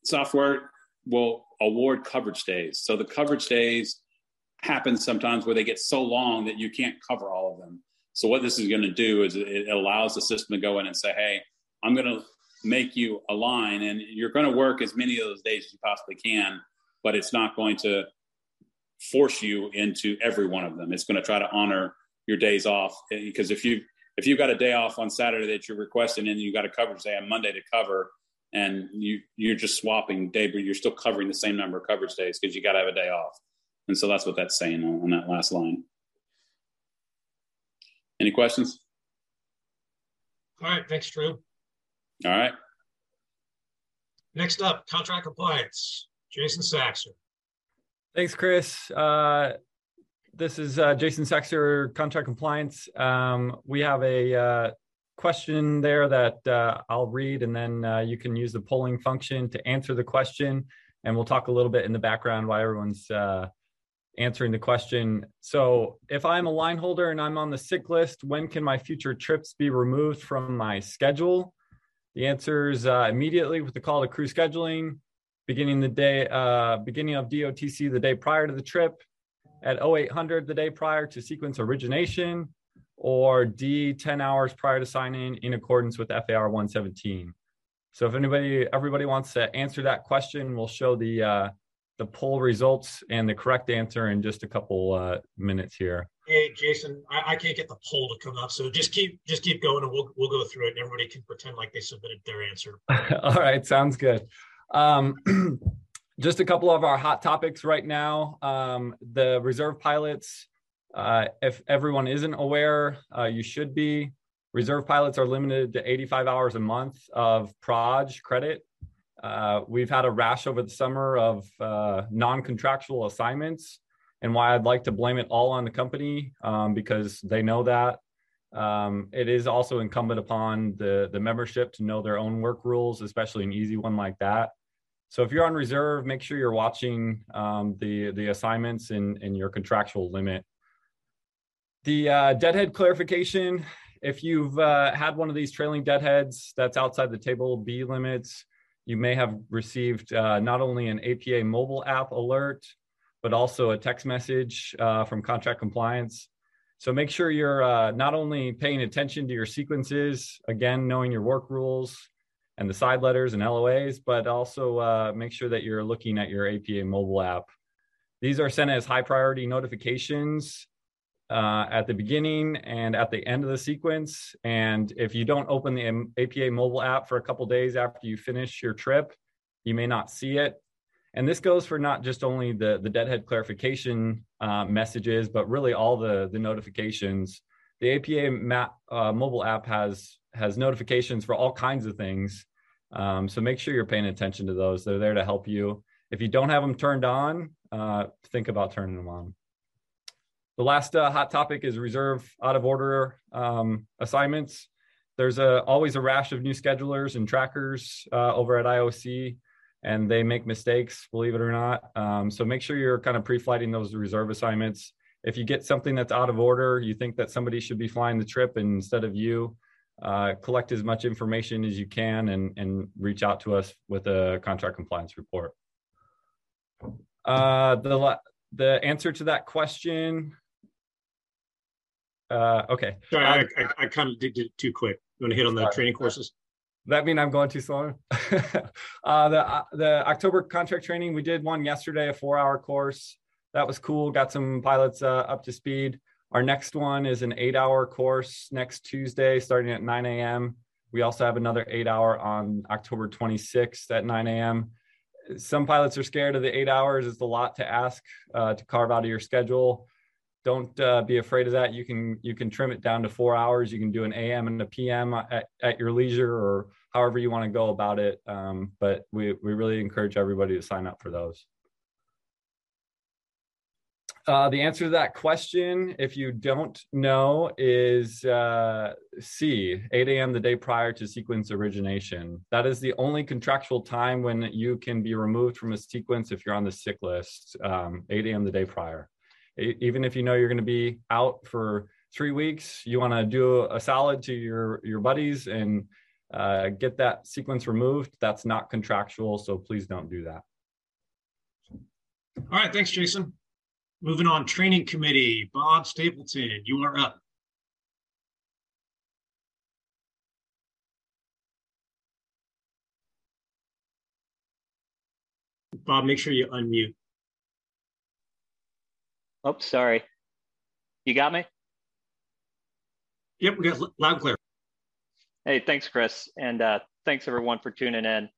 software will award coverage days. So the coverage days happen sometimes where they get so long that you can't cover all of them. So what this is going to do is it allows the system to go in and say, "Hey, I'm going to make you a line and you're going to work as many of those days as you possibly can but it's not going to force you into every one of them it's going to try to honor your days off eh, because if you if you've got a day off on saturday that you're requesting and you got a coverage day on monday to cover and you you're just swapping day but you're still covering the same number of coverage days because you got to have a day off and so that's what that's saying on, on that last line any questions all right thanks drew all right. Next up, contract compliance. Jason Saxer. Thanks, Chris. Uh, this is uh, Jason Saxer, contract compliance. Um, we have a uh, question there that uh, I'll read, and then uh, you can use the polling function to answer the question. And we'll talk a little bit in the background why everyone's uh, answering the question. So, if I'm a line holder and I'm on the sick list, when can my future trips be removed from my schedule? The answer is uh, immediately with the call to crew scheduling, beginning the day, uh, beginning of DOTC the day prior to the trip, at 0800 the day prior to sequence origination, or D 10 hours prior to signing in in accordance with FAR 117. So if anybody, everybody wants to answer that question, we'll show the uh, the poll results and the correct answer in just a couple uh, minutes here. Hey, Jason, I, I, can't get the poll to come up, so just keep just keep going, and we'll we'll go through it, and everybody can pretend like they submitted their answer. All right, sounds good. Um, just a couple of our hot topics right now. Um, the reserve pilots. Uh, if everyone isn't aware, uh, you should be. Reserve pilots are limited to 85 hours a month of Proj credit uh, we've had a rash over the summer of uh, non-contractual assignments, and why I'd like to blame it all on the company um, because they know that. Um, it is also incumbent upon the the membership to know their own work rules, especially an easy one like that. So if you're on reserve, make sure you're watching um, the the assignments in in your contractual limit. The uh, deadhead clarification. If you've uh, had one of these trailing deadheads that's outside the table B limits, you may have received uh, not only an APA mobile app alert, but also a text message uh, from contract compliance. So make sure you're uh, not only paying attention to your sequences, again, knowing your work rules and the side letters and LOAs, but also uh, make sure that you're looking at your APA mobile app. These are sent as high priority notifications uh, at the beginning and at the end of the sequence. And if you don't open the APA mobile app for a couple days after you finish your trip, you may not see it. And this goes for not just only the, the deadhead clarification uh, messages, but really all the, the notifications. The APA map, uh, mobile app has has notifications for all kinds of things. Um, so make sure you're paying attention to those. They're there to help you. If you don't have them turned on, uh, think about turning them on. The last uh, hot topic is reserve out of order um, assignments. There's a, always a rash of new schedulers and trackers uh, over at IOC, and they make mistakes, believe it or not. Um, so make sure you're kind of pre-flighting those reserve assignments. If you get something that's out of order, you think that somebody should be flying the trip instead of you, uh, collect as much information as you can and, and reach out to us with a contract compliance report. Uh, the, the answer to that question uh, okay. Sorry, I, I, I kind of did, it too quick. You want to hit on the Sorry. training courses? That mean I'm going too slow? uh, the uh, the October contract training we did one yesterday, a four hour course. That was cool. Got some pilots uh, up to speed. Our next one is an eight hour course next Tuesday, starting at 9 a.m. We also have another eight hour on October 26th at 9 a.m. Some pilots are scared of the eight hours. It's a lot to ask uh, to carve out of your schedule don't uh, be afraid of that. You can you can trim it down to four hours. You can do an AM and a PM at, at your leisure or however you want to go about it. Um, but we we really encourage everybody to sign up for those. Uh, the answer to that question, if you don't know, is uh, C, 8 a.m. the day prior to sequence origination. That is the only contractual time when you can be removed from a sequence if you're on the sick list, um, 8 a.m. the day prior even if you know you're going to be out for three weeks, you want to do a solid to your your buddies and uh, get that sequence removed. That's not contractual, so please don't do that. All right, thanks, Jason. Moving on, training committee, Bob Stapleton, you are up. Bob, make sure you unmute. Oh, sorry. You got me? Yep, we got loud and clear. Hey, thanks, Chris. And uh, thanks, everyone, for tuning in.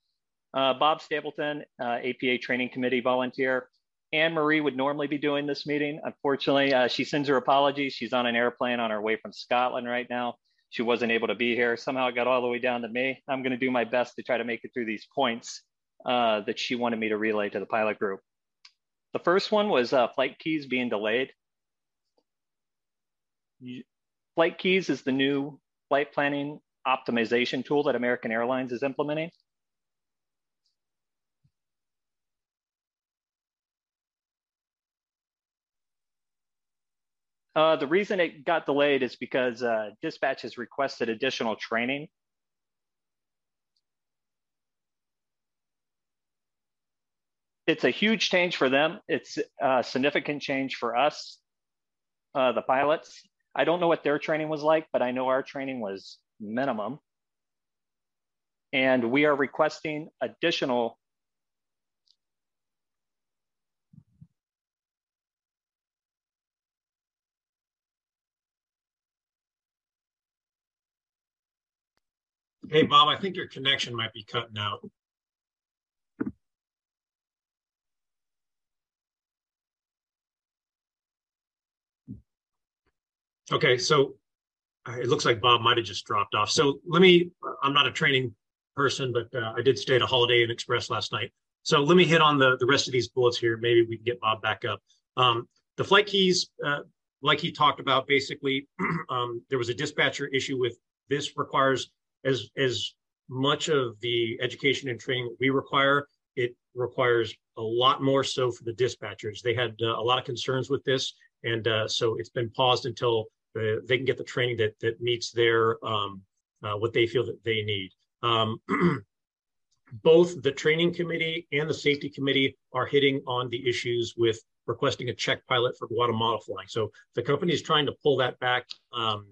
Uh, Bob Stapleton, uh, APA Training Committee volunteer. Anne Marie would normally be doing this meeting. Unfortunately, uh, she sends her apologies. She's on an airplane on her way from Scotland right now. She wasn't able to be here. Somehow it got all the way down to me. I'm going to do my best to try to make it through these points uh, that she wanted me to relay to the pilot group. The first one was uh, Flightkeys being delayed. Flightkeys is the new flight planning optimization tool that American Airlines is implementing. Uh, the reason it got delayed is because uh, dispatch has requested additional training it's a huge change for them. It's a significant change for us, uh, the pilots. I don't know what their training was like, but I know our training was minimum. And we are requesting additional Hey, Bob, I think your connection might be cutting out. Okay, so uh, it looks like Bob might have just dropped off. So let me, I'm not a training person, but uh, I did stay at a Holiday Inn Express last night. So let me hit on the, the rest of these bullets here. Maybe we can get Bob back up. Um, the Flightkeys, uh, like he talked about, basically, um, there was a dispatcher issue with this requires as as much of the education and training we require. It requires a lot more so for the dispatchers. They had uh, a lot of concerns with this, and uh, so it's been paused until uh, they can get the training that that meets their um, uh, what they feel that they need. Um, both the training committee and the safety committee are hitting on the issues with requesting a check pilot for Guatemala flying. So the company is trying to pull that back, um,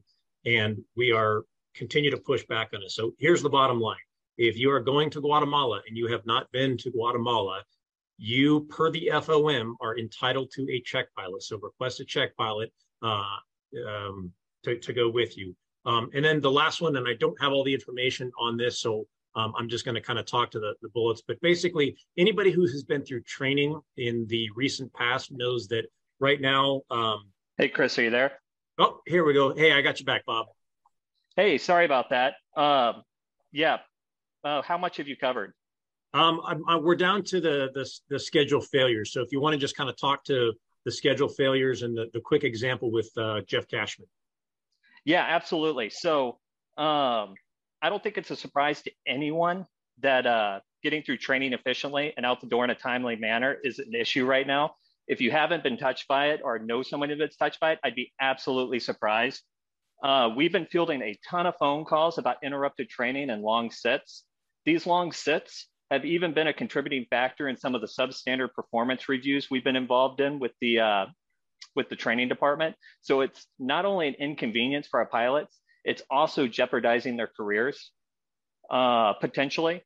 and we are continue to push back on it. So here's the bottom line: if you are going to Guatemala and you have not been to Guatemala, you, per the FOM, are entitled to a check pilot. So request a check pilot uh, um, to, to go with you. Um, and then the last one, and I don't have all the information on this, so um, I'm just going to kind of talk to the, the bullets. But basically, anybody who has been through training in the recent past knows that right now. Um, hey, Chris, are you there? Oh, here we go. Hey, I got you back, Bob. Hey, sorry about that. Um, yeah. Uh, how much have you covered? Um, I'm, I, we're down to the, the the schedule failures. So if you want to just kind of talk to the schedule failures and the, the quick example with uh, Jeff Cashman. Yeah, absolutely. So um, I don't think it's a surprise to anyone that uh, getting through training efficiently and out the door in a timely manner is an issue right now. If you haven't been touched by it or know someone that's touched by it, I'd be absolutely surprised. Uh, we've been fielding a ton of phone calls about interrupted training and long sits. These long sits have even been a contributing factor in some of the substandard performance reviews we've been involved in with the uh, with the training department. So it's not only an inconvenience for our pilots, it's also jeopardizing their careers uh, potentially.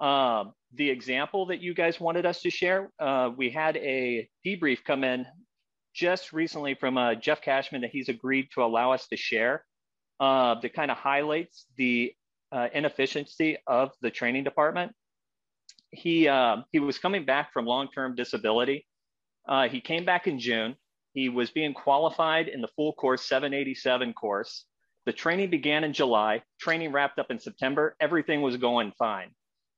Uh, the example that you guys wanted us to share, uh, we had a debrief come in just recently from uh, Jeff Cashman that he's agreed to allow us to share uh, that kind of highlights the inefficiency of the training department. He, um, he was coming back from long-term disability. Uh, he came back in June. He was being qualified in the full course 787 course. The training began in July, training wrapped up in September. Everything was going fine.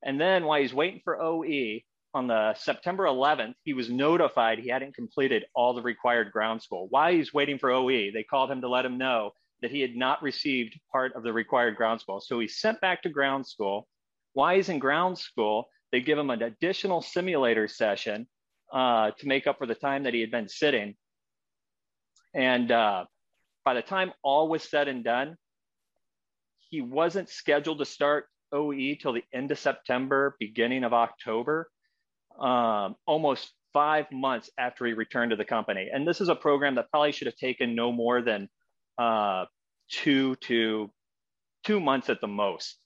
And then while he's waiting for OE, on the September 11th, he was notified he hadn't completed all the required ground school. While he's waiting for OE, they called him to let him know that he had not received part of the required ground school. So he's sent back to ground school. Why he's in ground school, they give him an additional simulator session uh, to make up for the time that he had been sitting. And uh, by the time all was said and done, he wasn't scheduled to start OE till the end of September, beginning of October, um, almost five months after he returned to the company. And this is a program that probably should have taken no more than uh, two to two months at the most.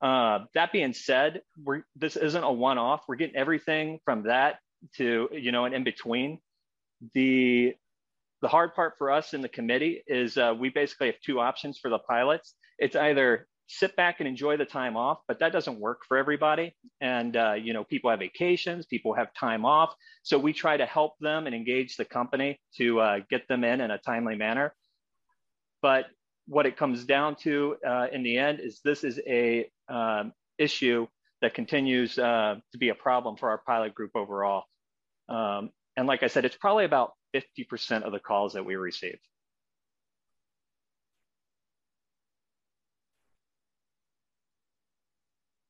Uh, that being said, we're, this isn't a one-off. We're getting everything from that to you know, and in between. The the hard part for us in the committee is uh, we basically have two options for the pilots. It's either sit back and enjoy the time off, but that doesn't work for everybody. And uh, you know, people have vacations, people have time off, so we try to help them and engage the company to uh, get them in in a timely manner. But what it comes down to uh, in the end is this is a um, issue that continues uh, to be a problem for our pilot group overall. Um, and like I said, it's probably about 50% of the calls that we received.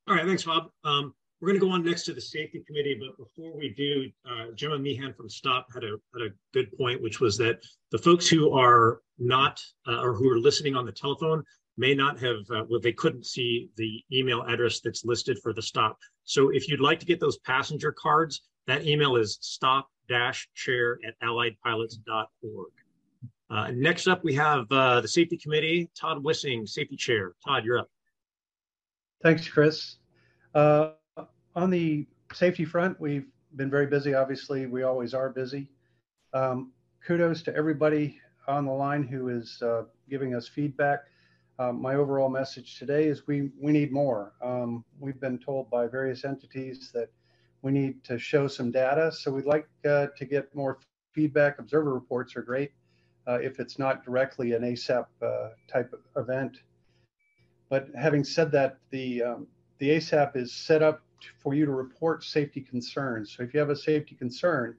All right, thanks, Bob. Um, we're going to go on next to the safety committee, but before we do, uh, Gemma Meehan from STOP had a had a good point, which was that the folks who are not uh, or who are listening on the telephone may not have uh, well they couldn't see the email address that's listed for the stop. So if you'd like to get those passenger cards, that email is stop chair at alliedpilots.org. Uh, next up, we have uh, the safety committee, Todd Wissing, safety chair. Todd, you're up. Thanks, Chris. Uh, on the safety front, we've been very busy. Obviously, we always are busy. Um, kudos to everybody on the line who is uh, giving us feedback. uh, my overall message today is we we need more. Um, we've been told by various entities that we need to show some data, so we'd like uh, to get more feedback. Observer reports are great uh, if it's not directly an ASAP uh, type event. But having said that, the um, the ASAP is set up for you to report safety concerns. So if you have a safety concern,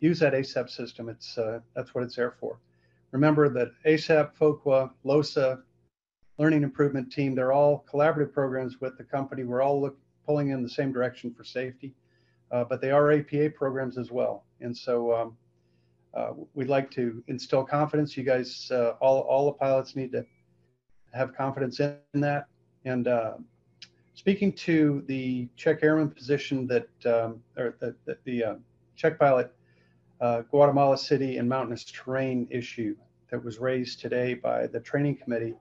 use that ASAP system. It's uh, that's what it's there for. Remember that ASAP, FOQA, LOSA, Learning Improvement Team, they're all collaborative programs with the company. We're all look, pulling in the same direction for safety, uh, but they are APA programs as well. And so um, uh, we'd like to instill confidence. You guys, uh, all, all the pilots need to have confidence in that. And uh, speaking to the check airman position that, um, or the, the, the uh, check pilot uh, Guatemala City and mountainous terrain issue that was raised today by the training committee.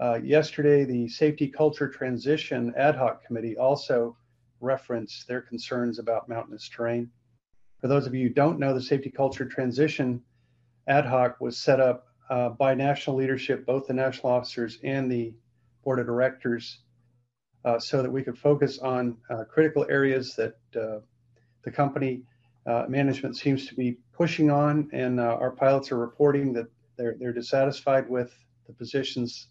Uh, yesterday, the Safety Culture Transition Ad Hoc Committee also referenced their concerns about mountainous terrain. For those of you who don't know, the Safety Culture Transition Ad Hoc was set up uh, by national leadership, both the national officers and the board of directors, so that we could focus on uh, critical areas that uh, the company uh, management seems to be pushing on, and uh, our pilots are reporting that they're they're dissatisfied with the positions,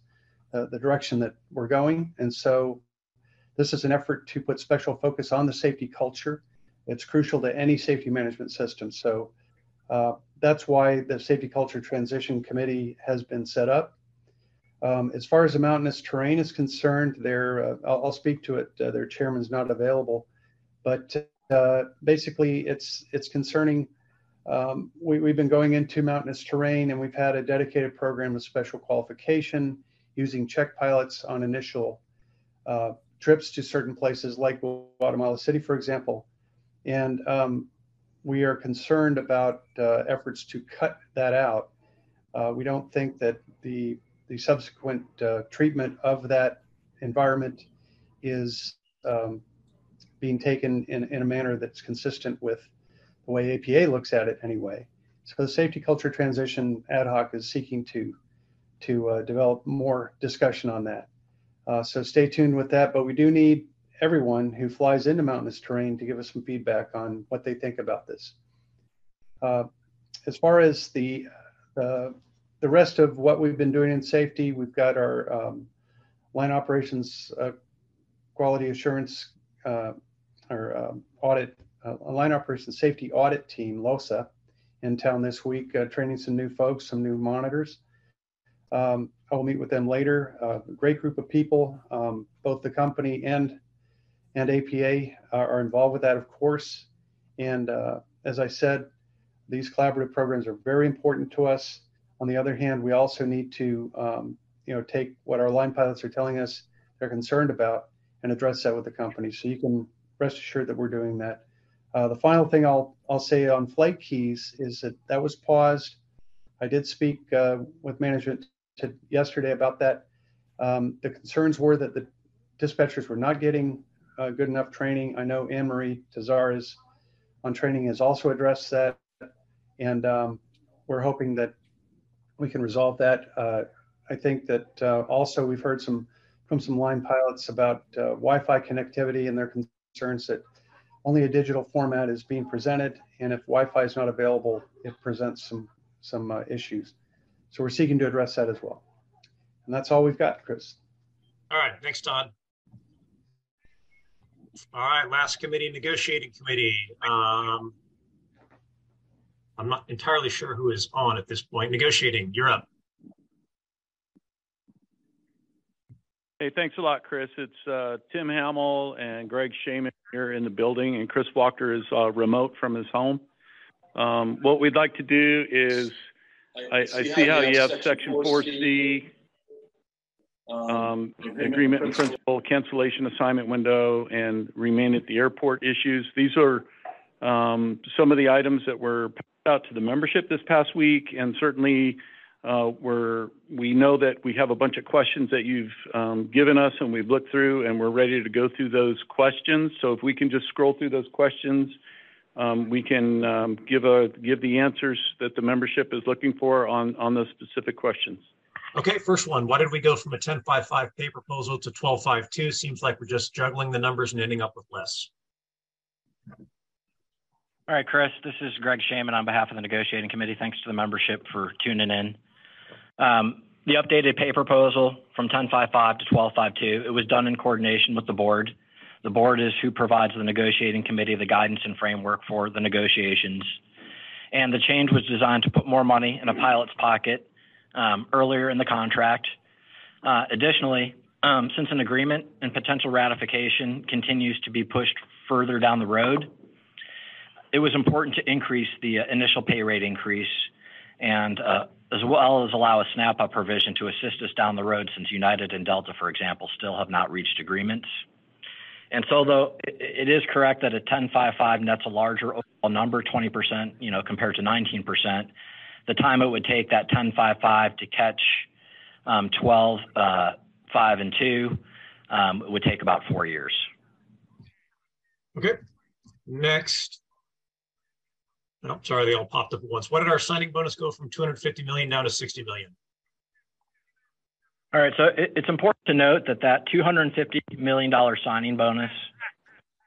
uh, the direction that we're going, and so this is an effort to put special focus on the safety culture. It's crucial to any safety management system. So uh, that's why the Safety Culture Transition Committee has been set up. Um, as far as the mountainous terrain is concerned, there uh, I'll, I'll, speak to it. Uh, their chairman's not available, but uh, basically it's it's concerning. Um, we, have been going into mountainous terrain, and we've had a dedicated program of special qualification using check pilots on initial uh, trips to certain places, like Guatemala City, for example. And um, we are concerned about uh, efforts to cut that out. Uh, we don't think that the the subsequent uh, treatment of that environment is um, being taken in, in a manner that's consistent with the way APA looks at it anyway. So the safety culture transition ad hoc is seeking to to uh, develop more discussion on that. Uh, so stay tuned with that. But we do need everyone who flies into mountainous terrain to give us some feedback on what they think about this. Uh, as far as the uh, the rest of what we've been doing in safety, we've got our um, line operations uh, quality assurance uh, our um, audit, uh, line operations safety audit team, LOSA, in town this week, uh, training some new folks, some new monitors. Um, I will meet with them later. Uh, great group of people, um, both the company and and APA are involved with that, of course. And uh, as I said, these collaborative programs are very important to us. On the other hand, we also need to, um, you know, take what our line pilots are telling us they're concerned about and address that with the company. So you can rest assured that we're doing that. Uh, the final thing I'll I'll say on Flightkeys is that that was paused. I did speak uh, with management yesterday about that. Um, the concerns were that the dispatchers were not getting uh, good enough training. I know Anne Marie Tazares on training has also addressed that, and um, we're hoping that we can resolve that. Uh, I think that uh, also we've heard some from some line pilots about uh, Wi-Fi connectivity and their concerns that only a digital format is being presented, and if Wi-Fi is not available, it presents some some uh, issues. So we're seeking to address that as well. And that's all we've got, Chris. All right, thanks, Todd. All right, last committee, negotiating committee. Um, I'm not entirely sure who is on at this point. Negotiating, you're up. Hey, thanks a lot, Chris. It's uh, Tim Hamill and Greg Shaman here in the building, and Chris Walker is uh, remote from his home. Um, what we'd like to do is, I, I see how you have Section 4C, um, agreement in principle, cancellation assignment window, and remain at the airport issues. These are um, some of the items that were out to the membership this past week, and certainly uh, we're, we know that we have a bunch of questions that you've um, given us and we've looked through and we're ready to go through those questions. So if we can just scroll through those questions, um, we can um, give, a, give the answers that the membership is looking for on, on those specific questions. Okay, first one. Why did we go from a 10.55 pay proposal to 12.52? Seems like we're just juggling the numbers and ending up with less. All right, Chris, this is Greg Shaman on behalf of the negotiating committee. Thanks to the membership for tuning in. Um, the updated pay proposal from 1055 to 1252, it was done in coordination with the board. The board is who provides the negotiating committee the guidance and framework for the negotiations. And the change was designed to put more money in a pilot's pocket um, earlier in the contract. Uh, additionally, um, since an agreement and potential ratification continues to be pushed further down the road, it was important to increase the uh, initial pay rate increase and uh, as well as allow a snap up provision to assist us down the road since United and Delta, for example, still have not reached agreements. And so, though it is correct that a 10.55 nets a larger overall number, 20%, you know, compared to 19%, the time it would take that 10.55 to catch um, 12, uh, 5, and 2 um, would take about four years. Okay. Next. Oh, sorry, they all popped up at once. Why did our signing bonus go from 250 million down to 60 million? All right, so it, it's important to note that that 250 million dollar signing bonus,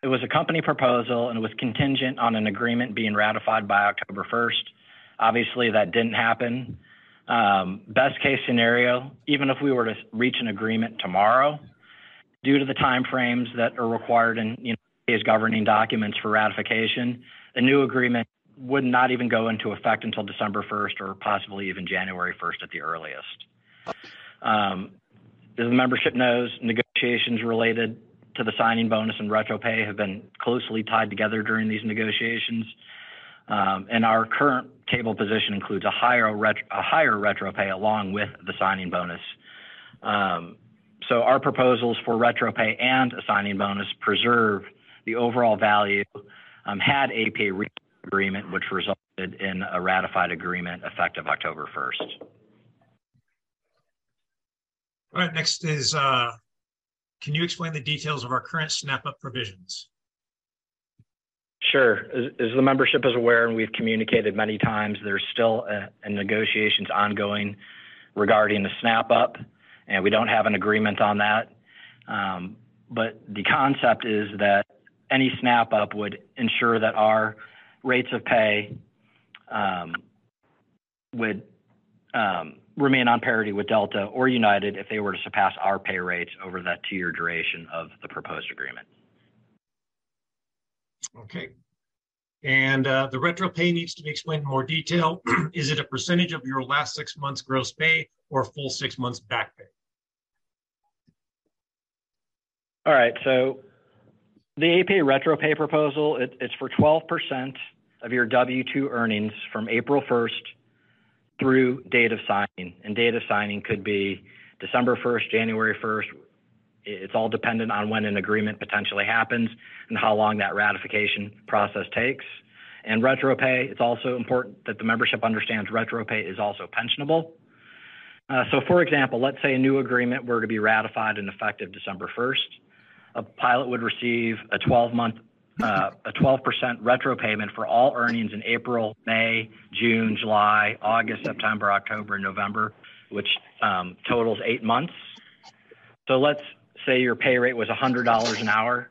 it was a company proposal and it was contingent on an agreement being ratified by October 1st. Obviously, that didn't happen. Um, best case scenario, even if we were to reach an agreement tomorrow, due to the timeframes that are required in you know, governing documents for ratification, a new agreement would not even go into effect until December 1st or possibly even January 1st at the earliest. Um, as the membership knows, negotiations related to the signing bonus and retro pay have been closely tied together during these negotiations. Um, and our current table position includes a higher retro, a higher retro pay along with the signing bonus. Um, so our proposals for retro pay and a signing bonus preserve the overall value um, had APA reached agreement, which resulted in a ratified agreement effective October 1st. All right, next is, uh, can you explain the details of our current snap-up provisions? Sure. As, as, the membership is aware, and we've communicated many times, there's still a, a negotiations ongoing regarding the snap-up, and we don't have an agreement on that. Um, but the concept is that any snap-up would ensure that our rates of pay um, would um, remain on parity with Delta or United if they were to surpass our pay rates over that two-year duration of the proposed agreement. Okay. And uh, the retro pay needs to be explained in more detail. Is it a percentage of your last six months gross pay or full six months back pay? All right. So the APA retro pay proposal, it, it's for 12% of your W-2 earnings from April 1st through date of signing. And date of signing could be December 1st, January 1st. It's all dependent on when an agreement potentially happens and how long that ratification process takes. And retro pay, it's also important that the membership understands retro pay is also pensionable. Uh, so, for example, let's say a new agreement were to be ratified and effective December 1st. A pilot would receive a 12 month uh, a 12% retro payment for all earnings in April, May, June, July, August, September, October, and November, which um, totals eight months. So let's say your pay rate was $100 an hour,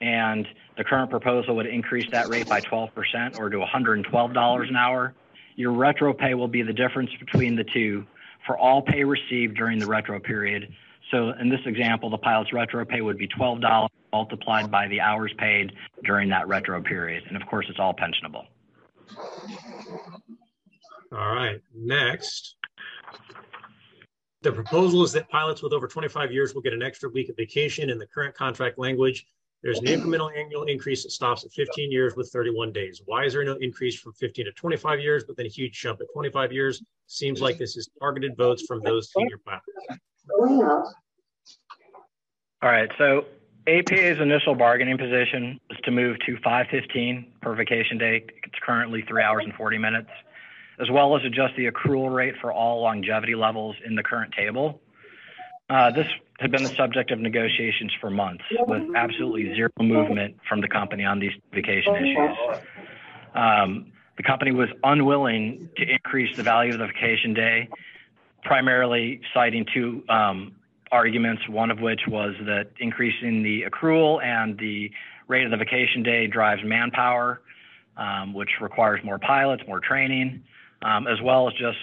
and the current proposal would increase that rate by 12% or to $112 an hour. Your retro pay will be the difference between the two for all pay received during the retro period. So in this example, the pilot's retro pay would be $12 multiplied by the hours paid during that retro period. And of course, it's all pensionable. All right, next. The proposal is that pilots with over 25 years will get an extra week of vacation in the current contract language. There's an incremental annual increase that stops at 15 years with 31 days. Why is there no increase from 15 to 25 years, but then a huge jump at 25 years? Seems like this is targeted votes from those senior pilots. All right, so APA's initial bargaining position is to move to 515 per vacation day. It's currently three hours and 40 minutes, as well as adjust the accrual rate for all longevity levels in the current table. Uh, this had been the subject of negotiations for months with absolutely zero movement from the company on these vacation issues. Um, the company was unwilling to increase the value of the vacation day primarily citing two um, arguments, one of which was that increasing the accrual and the rate of the vacation day drives manpower, um, which requires more pilots, more training, um, as well as just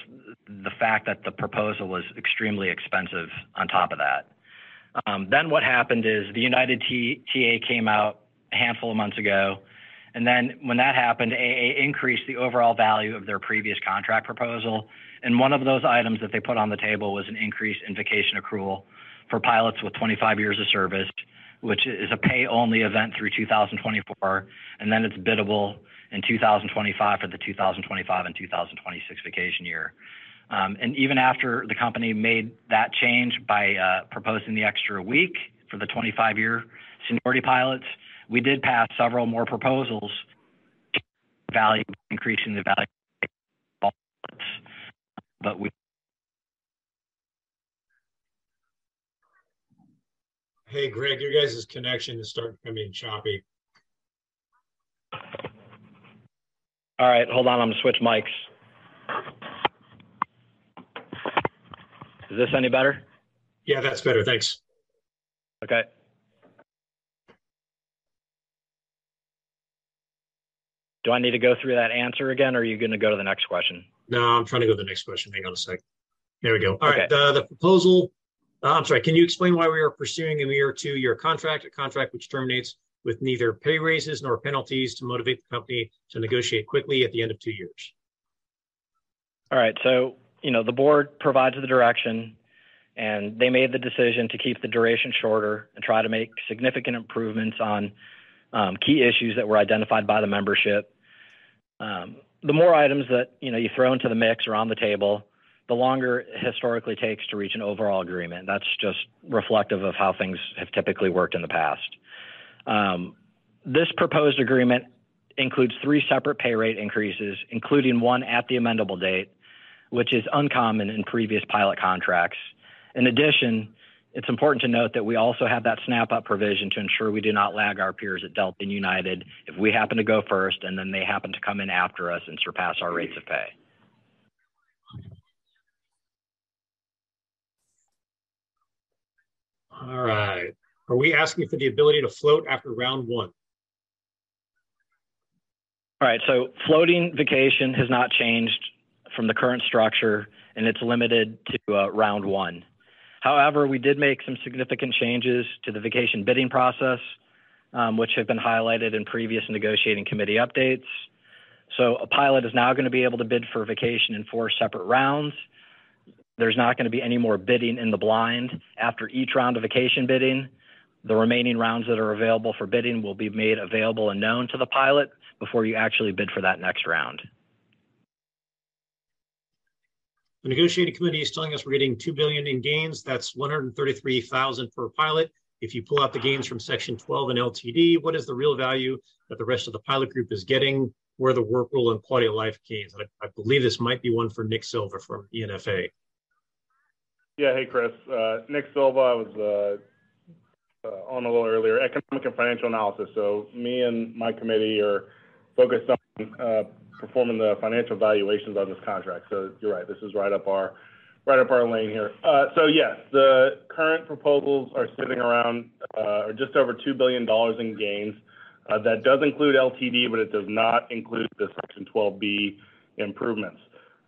the fact that the proposal was extremely expensive on top of that. Um, then what happened is the United T- TA came out a handful of months ago. And then when that happened, AA increased the overall value of their previous contract proposal. And one of those items that they put on the table was an increase in vacation accrual for pilots with 25 years of service, which is a pay only event through 2024. And then it's biddable in 2025 for the 2025 and 2026 vacation year. Um, and even after the company made that change by uh, proposing the extra week for the 25 year seniority pilots, we did pass several more proposals value increasing the value but we Hey, Greg, your guys' connection is starting to come in choppy. All right, hold on. I'm gonna switch mics. Is this any better? Yeah, that's better. Thanks. Okay. Do I need to go through that answer again, or are you going to go to the next question? No, I'm trying to go to the next question. Hang on a sec. There we go. All right. Okay. The, the proposal, uh, I'm sorry, can you explain why we are pursuing a year two year contract, a contract which terminates with neither pay raises nor penalties to motivate the company to negotiate quickly at the end of two years? All right. So, you know, the board provides the direction and they made the decision to keep the duration shorter and try to make significant improvements on um, key issues that were identified by the membership. Um, the more items that, you know, you throw into the mix or on the table, the longer it historically takes to reach an overall agreement. That's just reflective of how things have typically worked in the past. Um, this proposed agreement includes three separate pay rate increases, including one at the amendable date, which is uncommon in previous pilot contracts. In addition, it's important to note that we also have that snap up provision to ensure we do not lag our peers at Delta and United if we happen to go first and then they happen to come in after us and surpass our rates of pay. All right. Are we asking for the ability to float after round one? All right, so floating vacation has not changed from the current structure and it's limited to uh, round one. However, we did make some significant changes to the vacation bidding process, um, which have been highlighted in previous negotiating committee updates. So a pilot is now going to be able to bid for vacation in four separate rounds. There's not going to be any more bidding in the blind. After each round of vacation bidding, the remaining rounds that are available for bidding will be made available and known to the pilot before you actually bid for that next round. The negotiating committee is telling us we're getting two billion in gains. That's 133,000 per pilot. If you pull out the gains from section 12 and LTD, what is the real value that the rest of the pilot group is getting? Where the work rule and quality of life gains? I, I believe this might be one for Nick Silva from E&FA. Yeah, hey Chris. Uh, Nick Silva I was uh, uh, on a little earlier. Economic and financial analysis. So me and my committee are focused on uh, performing the financial valuations on this contract. So you're right. This is right up our right up our lane here. Uh, so yes, the current proposals are sitting around uh, or just over two billion dollars in gains. That does include LTD, but it does not include the Section 12B improvements.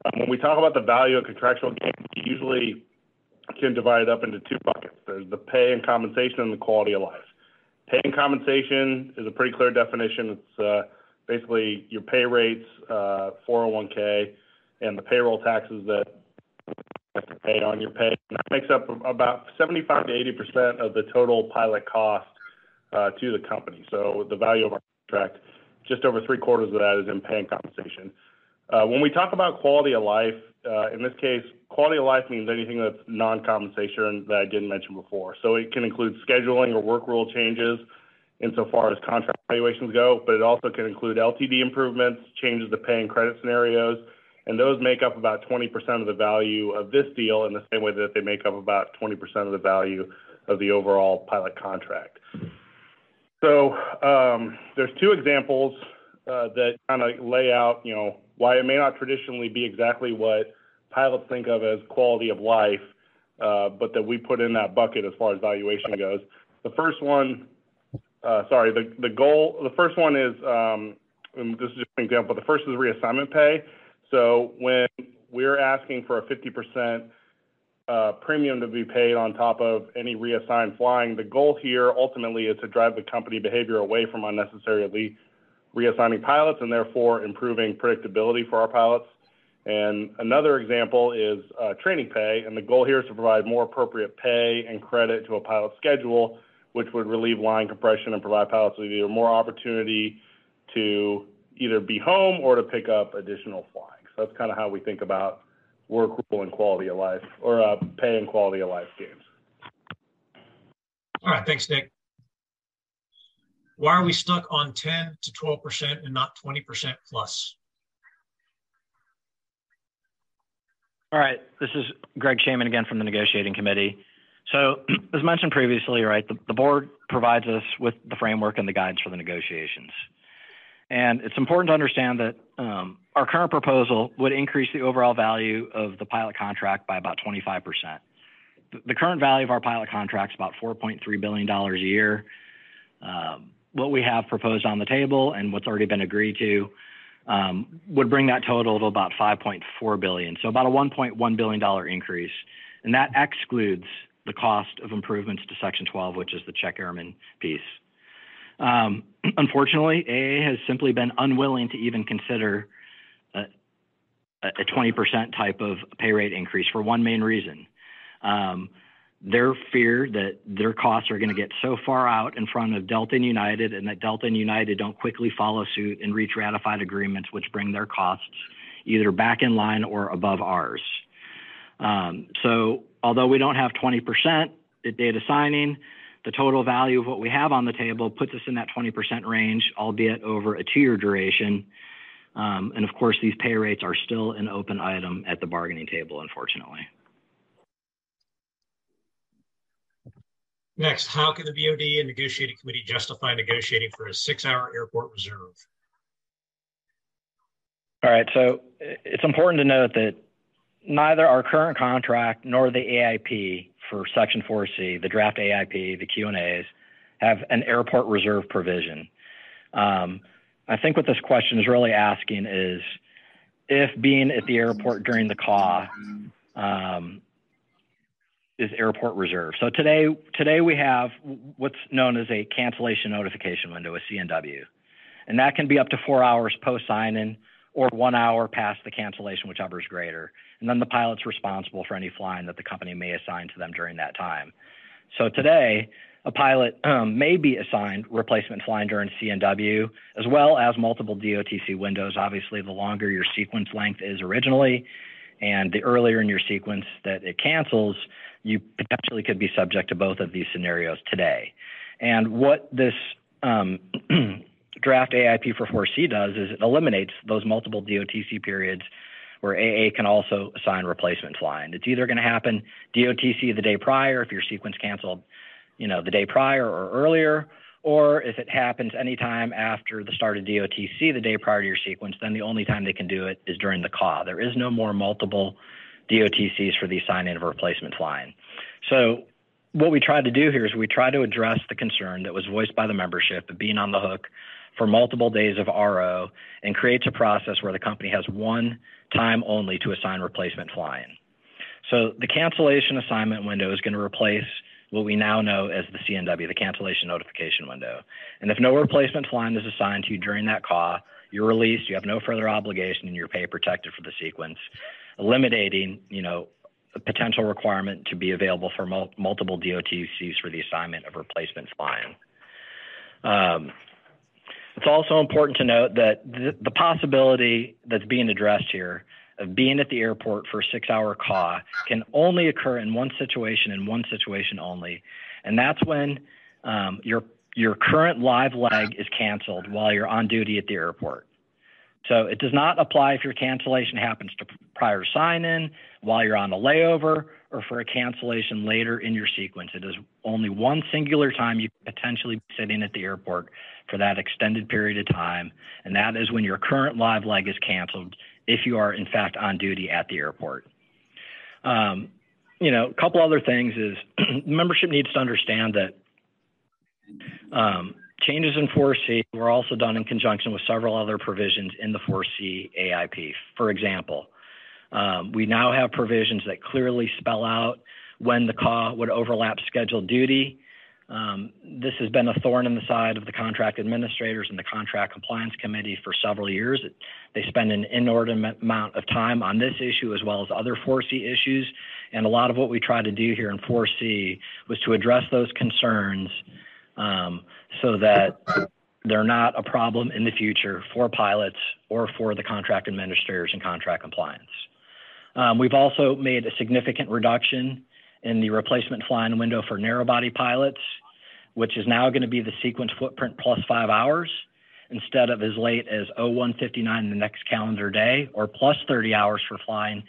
Um, when we talk about the value of contractual gains, we usually can divide it up into two buckets. There's the pay and compensation and the quality of life. Pay and compensation is a pretty clear definition. It's uh, basically your pay rates, uh, 401k, and the payroll taxes that you have to pay on your pay. And that makes up about 75 to 80 percent of the total pilot cost uh, to the company. So the value of our contract, just over three quarters of that is in pay and compensation. Uh, when we talk about quality of life, in this case, quality of life means anything that's non-compensation that I didn't mention before. So it can include scheduling or work rule changes insofar as contract valuations go, but it also can include LTD improvements, changes to pay and credit scenarios, and those make up about 20% of the value of this deal in the same way that they make up about 20% of the value of the overall pilot contract. So um, there's two examples uh, that kind of lay out, you know, why it may not traditionally be exactly what pilots think of as quality of life, uh, but that we put in that bucket as far as valuation goes. The first one, uh, sorry, the, the goal, the first one is, um, this is just an example, but the first is reassignment pay. So when we're asking for a 50% uh, premium to be paid on top of any reassigned flying. The goal here ultimately is to drive the company behavior away from unnecessarily reassigning pilots and therefore improving predictability for our pilots. And another example is uh, training pay, and the goal here is to provide more appropriate pay and credit to a pilot's schedule, which would relieve line compression and provide pilots with either more opportunity to either be home or to pick up additional flying. So that's kind of how we think about work rule and quality of life, or uh, pay and quality of life games. All right, thanks, Nick. Why are we stuck on 10 to 12% and not 20% plus? All right, this is Greg Shaman again from the negotiating committee. So, as mentioned previously, right, the, the board provides us with the framework and the guidance for the negotiations. And it's important to understand that um, our current proposal would increase the overall value of the pilot contract by about 25%. The current value of our pilot contract is about $4.3 billion a year. Um, what we have proposed on the table and what's already been agreed to um, would bring that total to about 5.4 billion. So about a 1.1 billion dollar increase, and that excludes the cost of improvements to Section 12, which is the check airman piece. Um, unfortunately, AA has simply been unwilling to even consider a, a 20% type of pay rate increase for one main reason. Um, their fear that their costs are going to get so far out in front of Delta and United and that Delta and United don't quickly follow suit and reach ratified agreements which bring their costs either back in line or above ours. Um, so although we don't have 20% at data signing, the total value of what we have on the table puts us in that 20% range, albeit over a two-year duration. Um, and of course, these pay rates are still an open item at the bargaining table, unfortunately. Next, how can the BOD and negotiating committee justify negotiating for a six-hour airport reserve? All right, so it's important to note that neither our current contract nor the AIP for Section 4C, the draft AIP, the Q&As, have an airport reserve provision. Um, I think what this question is really asking is if being at the airport during the CAW um, is airport reserve. So today, today we have what's known as a cancellation notification window, a CNW, and that can be up to four hours post sign-in or one hour past the cancellation, whichever is greater. And then the pilot's responsible for any flying that the company may assign to them during that time. So today, a pilot um, may be assigned replacement flying during CNW, as well as multiple DOTC windows. Obviously, the longer your sequence length is originally, and the earlier in your sequence that it cancels, you potentially could be subject to both of these scenarios today. And what this um, draft AIP for 4C does is it eliminates those multiple DOTC periods where AA can also assign replacement flying. It's either going to happen DOTC the day prior if your sequence canceled, you know, the day prior or earlier, or if it happens anytime after the start of DOTC the day prior to your sequence, then the only time they can do it is during the CAW. There is no more multiple DOTCs for the assigning of replacement flying. So what we try to do here is we try to address the concern that was voiced by the membership of being on the hook for multiple days of RO and creates a process where the company has one time only to assign replacement flying. So the cancellation assignment window is going to replace what we now know as the CNW, the cancellation notification window. And if no replacement flying is assigned to you during that call, you're released, you have no further obligation, and you're pay protected for the sequence, eliminating, you know, a potential requirement to be available for mul- multiple DOTCs for the assignment of replacement flying. Um, it's also important to note that the, the possibility that's being addressed here of being at the airport for a six hour CAW can only occur in one situation and one situation only. And that's when um, your, your current live leg is canceled while you're on duty at the airport. So it does not apply if your cancellation happens to prior sign in, while you're on a layover, or for a cancellation later in your sequence. It is only one singular time you potentially be sitting at the airport for that extended period of time, and that is when your current live leg is canceled if you are in fact on duty at the airport. Um, you know, a couple other things is membership needs to understand that um, changes in 4C were also done in conjunction with several other provisions in the 4C AIP. For example, um, we now have provisions that clearly spell out when the CAW would overlap scheduled duty. Um, this has been a thorn in the side of the contract administrators and the contract compliance committee for several years. They spend an inordinate amount of time on this issue as well as other 4C issues. And a lot of what we tried to do here in 4C was to address those concerns um, so that they're not a problem in the future for pilots or for the contract administrators and contract compliance. Um, we've also made a significant reduction in the replacement flying window for narrow body pilots, which is now going to be the sequence footprint plus five hours instead of as late as 0159 the next calendar day or plus 30 hours for flying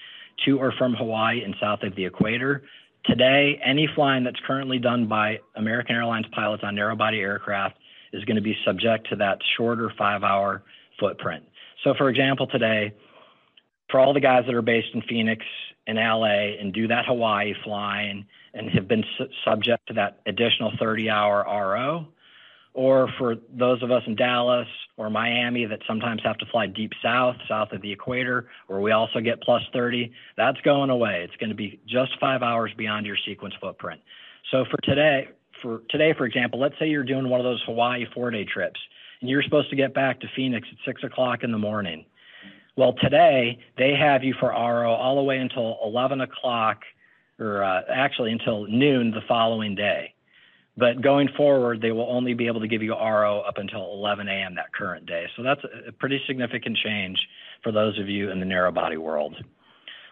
to or from Hawaii and south of the equator. Today, any flying that's currently done by American Airlines pilots on narrow body aircraft is going to be subject to that shorter five hour footprint. So, for example, today, for all the guys that are based in Phoenix and LA and do that Hawaii flying and have been su- subject to that additional 30 hour RO, or for those of us in Dallas or Miami that sometimes have to fly deep south, south of the equator, where we also get plus 30, that's going away. It's going to be just five hours beyond your sequence footprint. So for today, for today, for example, let's say you're doing one of those Hawaii four day trips and you're supposed to get back to Phoenix at six o'clock in the morning. Well, today they have you for RO all the way until 11 o'clock, or uh, actually until noon the following day. But going forward, they will only be able to give you RO up until 11 a.m. that current day. So that's a pretty significant change for those of you in the narrow body world.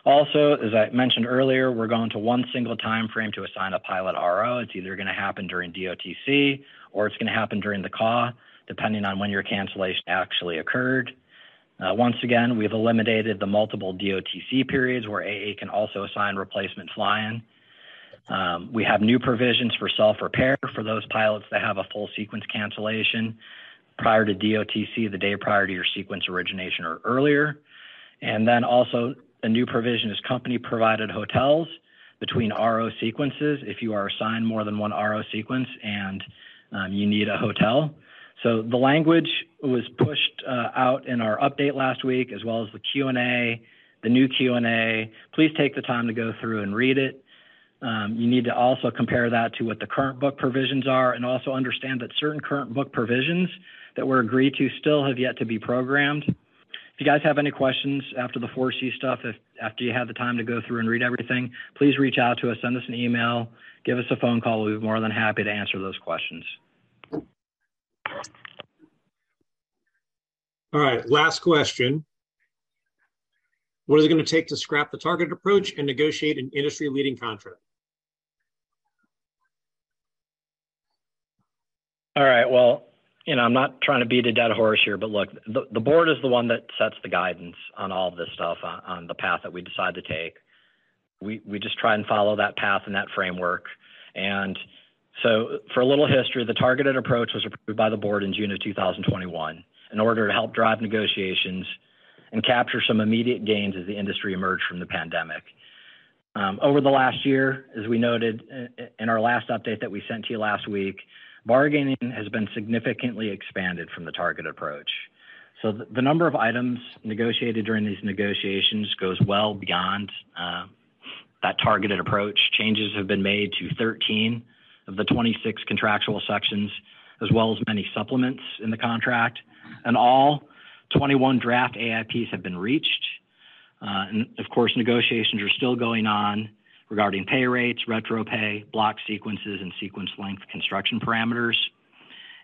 Also, as I mentioned earlier, we're going to one single time frame to assign a pilot RO. It's either going to happen during DOTC or it's going to happen during the CAW, depending on when your cancellation actually occurred. Uh, once again, we've eliminated the multiple DOTC periods where AA can also assign replacement flying. Um, we have new provisions for self-repair for those pilots that have a full sequence cancellation prior to DOTC, the day prior to your sequence origination or earlier. And then also a new provision is company provided hotels between RO sequences if you are assigned more than one RO sequence and um, you need a hotel. So the language was pushed uh, out in our update last week, as well as the Q&A, the new Q&A. Please take the time to go through and read it. Um, you need to also compare that to what the current book provisions are and also understand that certain current book provisions that were agreed to still have yet to be programmed. If you guys have any questions after the 4C stuff, if after you have the time to go through and read everything, please reach out to us, send us an email, give us a phone call. We'll be more than happy to answer those questions. All right, last question. What is it going to take to scrap the targeted approach and negotiate an industry leading contract? All right. Well, you know, I'm not trying to beat a dead horse here, but look, the, the board is the one that sets the guidance on all of this stuff on, the path that we decide to take. We, we just try and follow that path and that framework. And so, for a little history, the targeted approach was approved by the board in June of 2021 in order to help drive negotiations and capture some immediate gains as the industry emerged from the pandemic. Um, over the last year, as we noted in our last update that we sent to you last week, bargaining has been significantly expanded from the target approach. So the, the number of items negotiated during these negotiations goes well beyond uh, that targeted approach. Changes have been made to 13 of the 26 contractual sections, as well as many supplements in the contract. And all 21 draft AIPs have been reached. Uh, and of course, negotiations are still going on regarding pay rates, retro pay, block sequences, and sequence length construction parameters.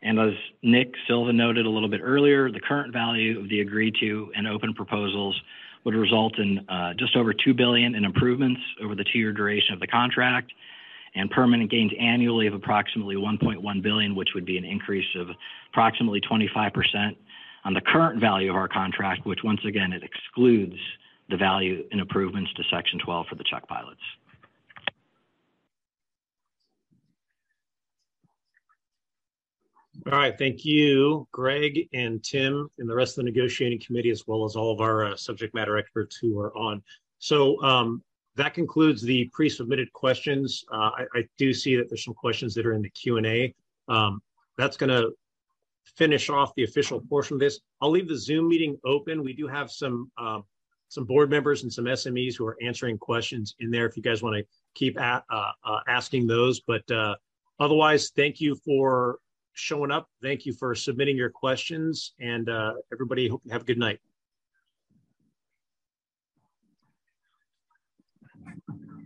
And as Nick Silva noted a little bit earlier, the current value of the agreed to and open proposals would result in uh, just over 2 billion in improvements over the two-year duration of the contract and permanent gains annually of approximately 1.1 billion, which would be an increase of approximately 25% on the current value of our contract, which once again, it excludes the value in improvements to Section 12 for the check pilots. All right, thank you, Greg and Tim, and the rest of the negotiating committee, as well as all of our uh, subject matter experts who are on. So um, that concludes the pre-submitted questions. Uh, I, I, do see that there's some questions that are in the Q and A. Um, that's going to finish off the official portion of this. I'll leave the Zoom meeting open. We do have some um, some board members and some SMEs who are answering questions in there. If you guys want to keep uh, uh, asking those, but uh, otherwise, thank you for showing up. Thank you for submitting your questions, and uh, everybody. Hope you have a good night.